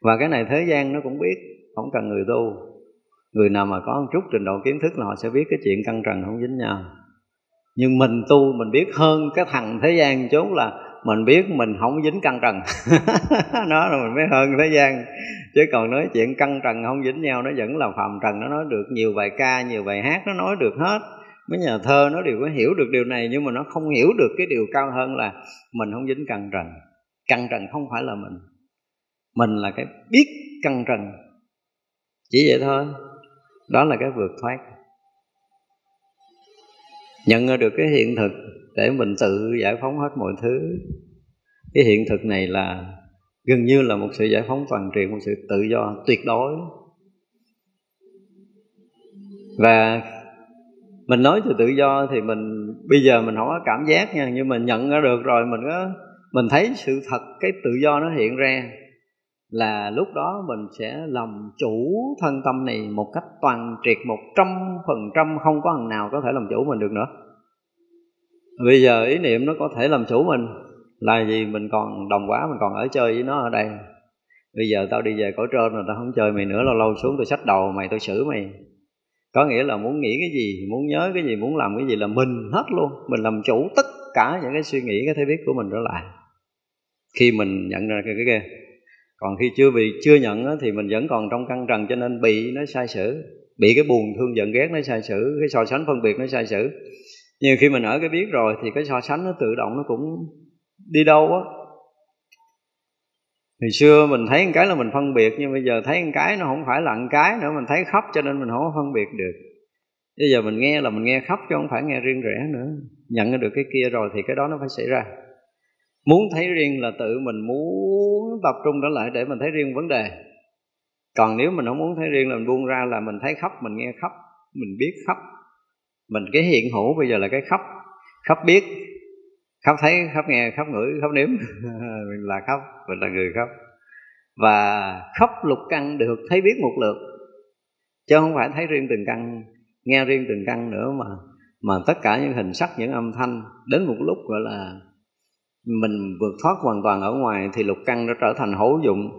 Và cái này thế gian nó cũng biết, không cần người tu. Người nào mà có một chút trình độ kiến thức là họ sẽ biết cái chuyện căn trần không dính nhau. Nhưng mình tu mình biết hơn cái thằng thế gian chốn là mình biết mình không dính căn trần. Nó là mình mới hơn thế gian. Chứ còn nói chuyện căn trần không dính nhau, nó vẫn là phàm trần, nó nói được nhiều bài ca, nhiều bài hát, nó nói được hết mấy nhà thơ nó đều có hiểu được điều này, nhưng mà nó không hiểu được cái điều cao hơn là mình không dính căn trần. Căn trần không phải là mình. Mình là cái biết căn trần. Chỉ vậy thôi. Đó là cái vượt thoát. Nhận ra được cái hiện thực để mình tự giải phóng hết mọi thứ. Cái hiện thực này là gần như là một sự giải phóng toàn triệt, một sự tự do tuyệt đối. Và mình nói từ tự do thì mình, bây giờ mình không có cảm giác nha, nhưng mà nhận ra được rồi, mình có, mình thấy sự thật, cái tự do nó hiện ra là lúc đó mình sẽ làm chủ thân tâm này một cách toàn triệt một trăm phần trăm, không có thằng nào có thể làm chủ mình được nữa. Bây giờ ý niệm nó có thể làm chủ mình là gì? Mình còn đồng quá mình còn ở chơi với nó ở đây. Bây giờ tao đi về cõi trên rồi tao không chơi mày nữa, lâu lâu xuống tao xách đầu mày tôi xử mày có nghĩa là muốn nghĩ cái gì, muốn nhớ cái gì, muốn làm cái gì là mình hết luôn. Mình làm chủ tất cả những cái suy nghĩ, cái thấy biết của mình trở lại. Khi mình nhận ra cái kia còn khi chưa bị, chưa nhận thì mình vẫn còn trong căn trần cho nên bị nó sai sử bị cái buồn, thương, giận, ghét nó sai sử cái so sánh, phân biệt nó sai sử nhưng khi mình ở cái biết rồi thì cái so sánh nó tự động nó cũng đi đâu á. Hồi xưa mình thấy một cái là mình phân biệt Nhưng bây giờ thấy một cái nó không phải là một cái nữa Mình thấy khóc cho nên mình không có phân biệt được. Bây giờ mình nghe là mình nghe khóc chứ không phải nghe riêng rẽ nữa. Nhận được cái kia rồi thì cái đó nó phải xảy ra. Muốn thấy riêng là tự mình muốn tập trung trở lại để mình thấy riêng vấn đề. Còn nếu mình không muốn thấy riêng là mình buông ra là mình thấy khóc, mình nghe khóc Mình biết khóc. Mình cái hiện hữu bây giờ là cái khóc. Khóc biết khóc thấy, khóc nghe, khóc ngửi, khóc nếm. Mình là khóc, mình là người khóc. Và khóc lục căn được thấy biết một lượt, chứ không phải thấy riêng từng căn, nghe riêng từng căn nữa mà mà tất cả những hình sắc, những âm thanh đến một lúc gọi là mình vượt thoát hoàn toàn ở ngoài thì lục căn nó trở thành hữu dụng.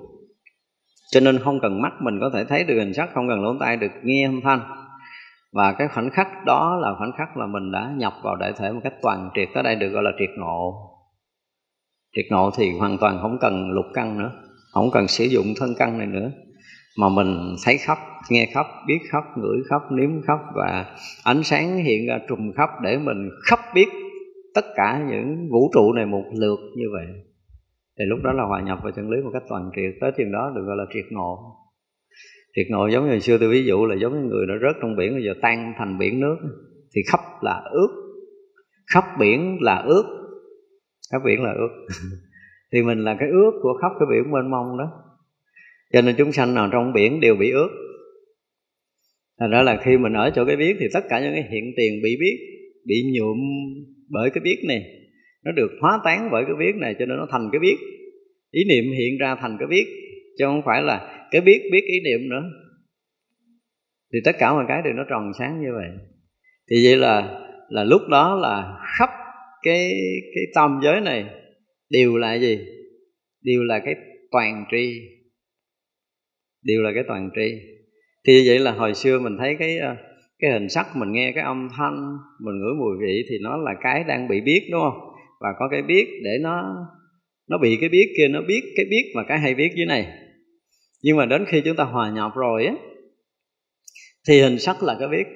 Cho nên không cần mắt mình có thể thấy được hình sắc, không cần lỗ tai được nghe âm thanh và cái khoảnh khắc đó là khoảnh khắc là mình đã nhập vào đại thể một cách toàn triệt. Tới đây được gọi là triệt ngộ. Triệt ngộ thì hoàn toàn không cần lục căn nữa. Không cần sử dụng thân căn này nữa. Mà mình thấy khóc, nghe khóc, biết khóc, ngửi khóc, nếm khóc và ánh sáng hiện ra trùng khắp để mình khắp biết tất cả những vũ trụ này một lượt như vậy. Thì lúc đó là hòa nhập vào chân lý một cách toàn triệt. Tới chừng đó được gọi là triệt ngộ thiệt ngộ giống như hồi xưa tôi ví dụ là giống như người nó rớt trong biển, bây giờ tan thành biển nước. Thì khắp là ướt. Khắp biển là ướt. Khắp biển là ướt. Thì mình là cái ướt của khắp cái biển mênh mông đó. Cho nên chúng sanh nào trong biển đều bị ướt. Thành ra là khi mình ở chỗ cái biết thì tất cả những cái hiện tiền bị biết, bị nhuộm bởi cái biết này, nó được hóa tán bởi cái biết này, cho nên nó thành cái biết. Ý niệm hiện ra thành cái biết chứ không phải là cái biết biết ý niệm nữa. Thì tất cả mọi cái đều nó tròn sáng như vậy. Thì vậy là là lúc đó là khắp cái cái tâm giới này đều là gì? Đều là cái toàn tri. Đều là cái toàn tri. Thì như vậy là hồi xưa mình thấy cái ờ, cái hình sắc mình nghe cái âm thanh, mình ngửi mùi vị thì nó là cái đang bị biết, đúng không? Và có cái biết để nó nó bị cái biết kia, nó biết cái biết mà cái hay biết dưới này nhưng mà đến khi chúng ta hòa nhập rồi á, thì hình sắc là cái biết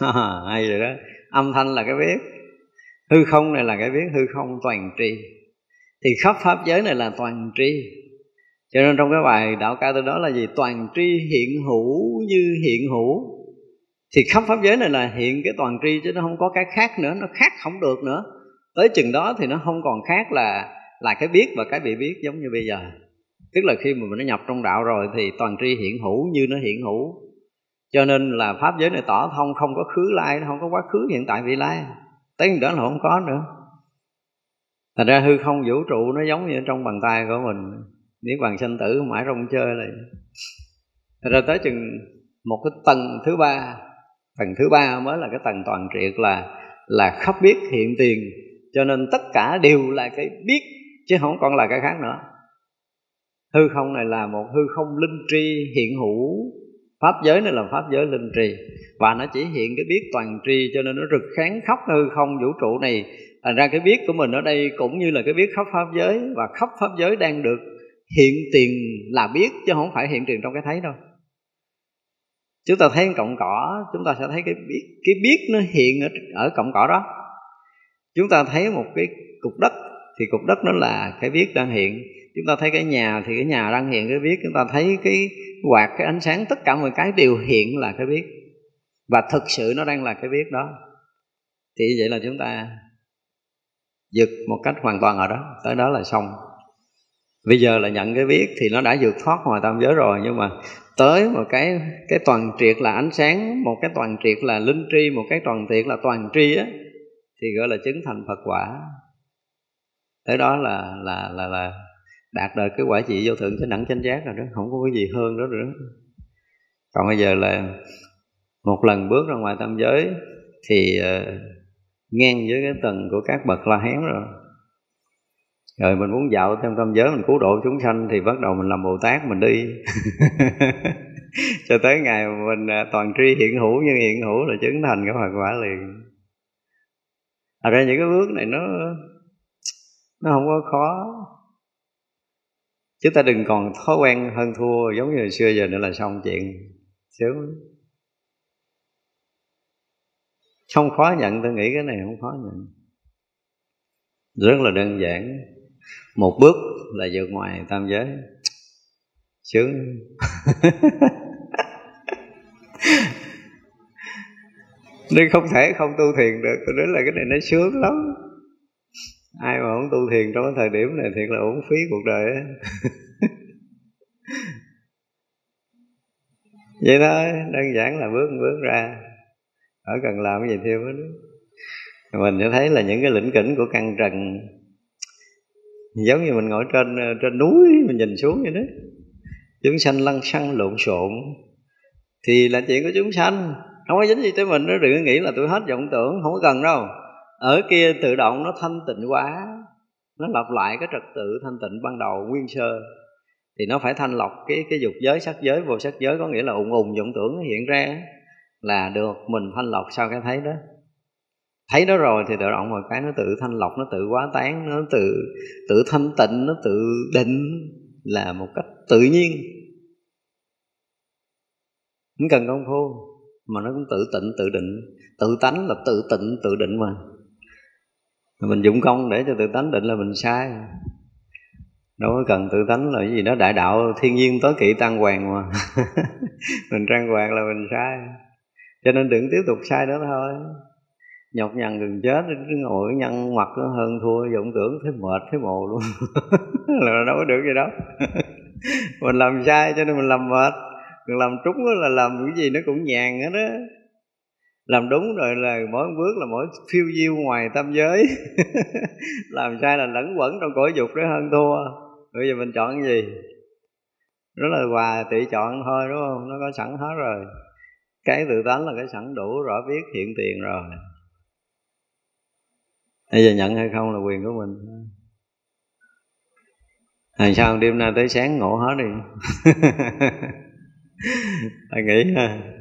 hay rồi đó. Âm thanh là cái biết hư không này là cái biết hư không toàn tri. Thì khắp pháp giới này là toàn tri. Cho nên trong cái bài đạo ca tôi đó là gì? Toàn tri hiện hữu như hiện hữu. Thì khắp pháp giới này là hiện cái toàn tri, chứ nó không có cái khác nữa, nó khác không được nữa. Tới chừng đó thì nó không còn khác là là cái biết và cái bị biết giống như bây giờ tức là khi mà mình nó nhập trong đạo rồi thì toàn tri hiện hữu như nó hiện hữu. Cho nên là pháp giới này tỏ thông không có khứ lai không có quá khứ hiện tại vị lai. Tới đó là không có nữa. Thành ra hư không vũ trụ nó giống như trong bàn tay của mình. Nếu bằng sanh tử mãi rong chơi này thành ra tới chừng một cái tầng thứ ba, tầng thứ ba mới là cái tầng toàn triệt là là khắp biết hiện tiền. Cho nên tất cả đều là cái biết, chứ không còn là cái khác nữa hư không này là một hư không linh tri hiện hữu. Pháp giới này là pháp giới linh tri. Và nó chỉ hiện cái biết toàn tri cho nên nó rực kháng khắp hư không vũ trụ này. Thành ra cái biết của mình ở đây cũng như là cái biết khắp pháp giới và khắp pháp giới đang được hiện tiền là biết chứ không phải hiện tiền trong cái thấy đâu. Chúng ta thấy cọng cỏ chúng ta sẽ thấy cái biết cái biết nó hiện ở, ở cọng cỏ đó. Chúng ta thấy một cái cục đất thì cục đất nó là cái biết đang hiện chúng ta thấy cái nhà thì cái nhà đang hiện cái biết chúng ta thấy cái quạt, cái ánh sáng, tất cả mọi cái đều hiện là cái biết và thực sự nó đang là cái biết đó. Thì vậy là chúng ta dực một cách hoàn toàn ở đó. Tới đó là xong. Bây giờ là nhận cái biết thì nó đã vượt thoát ngoài tam giới rồi. Nhưng mà tới một cái cái toàn triệt là ánh sáng, một cái toàn triệt là linh tri, một cái toàn triệt là toàn tri á, thì gọi là chứng thành phật quả. Tới đó là là là là đạt được cái quả trị vô thượng chánh đẳng chánh giác rồi đó không có cái gì hơn đó nữa. Còn bây giờ là một lần bước ra ngoài tam giới thì uh, ngang với cái tầng của các bậc la hán rồi. Rồi mình muốn dạo trong tam giới mình cứu độ chúng sanh thì bắt đầu mình làm bồ tát mình đi. Cho tới ngày mình ờ, toàn tri hiện hữu như hiện hữu là chứng thành cái phật quả liền. À ra những cái bước này nó nó không có khó chúng ta đừng còn thói quen hơn thua giống như hồi xưa giờ nữa là xong chuyện. Sướng không khó nhận, tôi nghĩ cái này không khó nhận. Rất là đơn giản. Một bước là vượt ngoài tam giới. Sướng. Nên không thể không tu thiền được, tôi nói là cái này nó sướng lắm ai mà không tu thiền trong cái thời điểm này thiệt là uổng phí cuộc đời ấy vậy thôi, đơn giản là bước bước ra. Ở cần làm cái gì thêm hết mình sẽ thấy là những cái lĩnh kỉnh của căn trần, giống như mình ngồi trên ờ, trên núi, mình nhìn xuống vậy đó. Chúng sanh lăn xăng lộn xộn, thì là chuyện của chúng sanh. Không có dính gì tới mình nó đừng nghĩ là tôi hết vọng tưởng, không có cần đâu ở kia tự động nó thanh tịnh quá, nó lặp lại cái trật tự thanh tịnh ban đầu nguyên sơ. Thì nó phải thanh lọc cái cái dục giới, sắc giới, vô sắc giới, có nghĩa là ùng ùng vọng tưởng nó hiện ra là được, mình thanh lọc sau cái thấy đó. Thấy đó rồi thì tự động một cái nó tự thanh lọc, nó tự quá tán, nó tự tự thanh tịnh, nó tự định là một cách tự nhiên. Không cần công phu, mà nó cũng tự tịnh, tự định. Tự tánh là tự tịnh, tự định mà mình dụng công để cho tự tánh định là mình sai. Đâu có cần tự tánh là cái gì đó, đại đạo thiên nhiên tối kỵ tăng hoàng mà. Mình trang hoàng là mình sai. Cho nên đừng tiếp tục sai nữa thôi. Nhọc nhằn gần chết, cứ ngồi nhăn mặt nó hơn thua, vọng tưởng thấy mệt, thấy mồ luôn. Là đâu có được gì đâu. Mình làm sai cho nên mình làm mệt. Còn làm trúng là làm cái gì nó cũng nhàn hết á làm đúng rồi là mỗi bước là mỗi phiêu diêu ngoài tâm giới. Làm sai là lẫn quẩn trong cõi dục đó hơn thua. Bây giờ mình chọn cái gì? Rất là hòa tự chọn thôi, đúng không? Nó có sẵn hết rồi. Cái tự tánh là cái sẵn đủ, rõ biết, hiện tiền rồi. Bây giờ nhận hay không là quyền của mình. Làm sao đêm nay tới sáng ngộ hết đi? Anh nghĩ ha.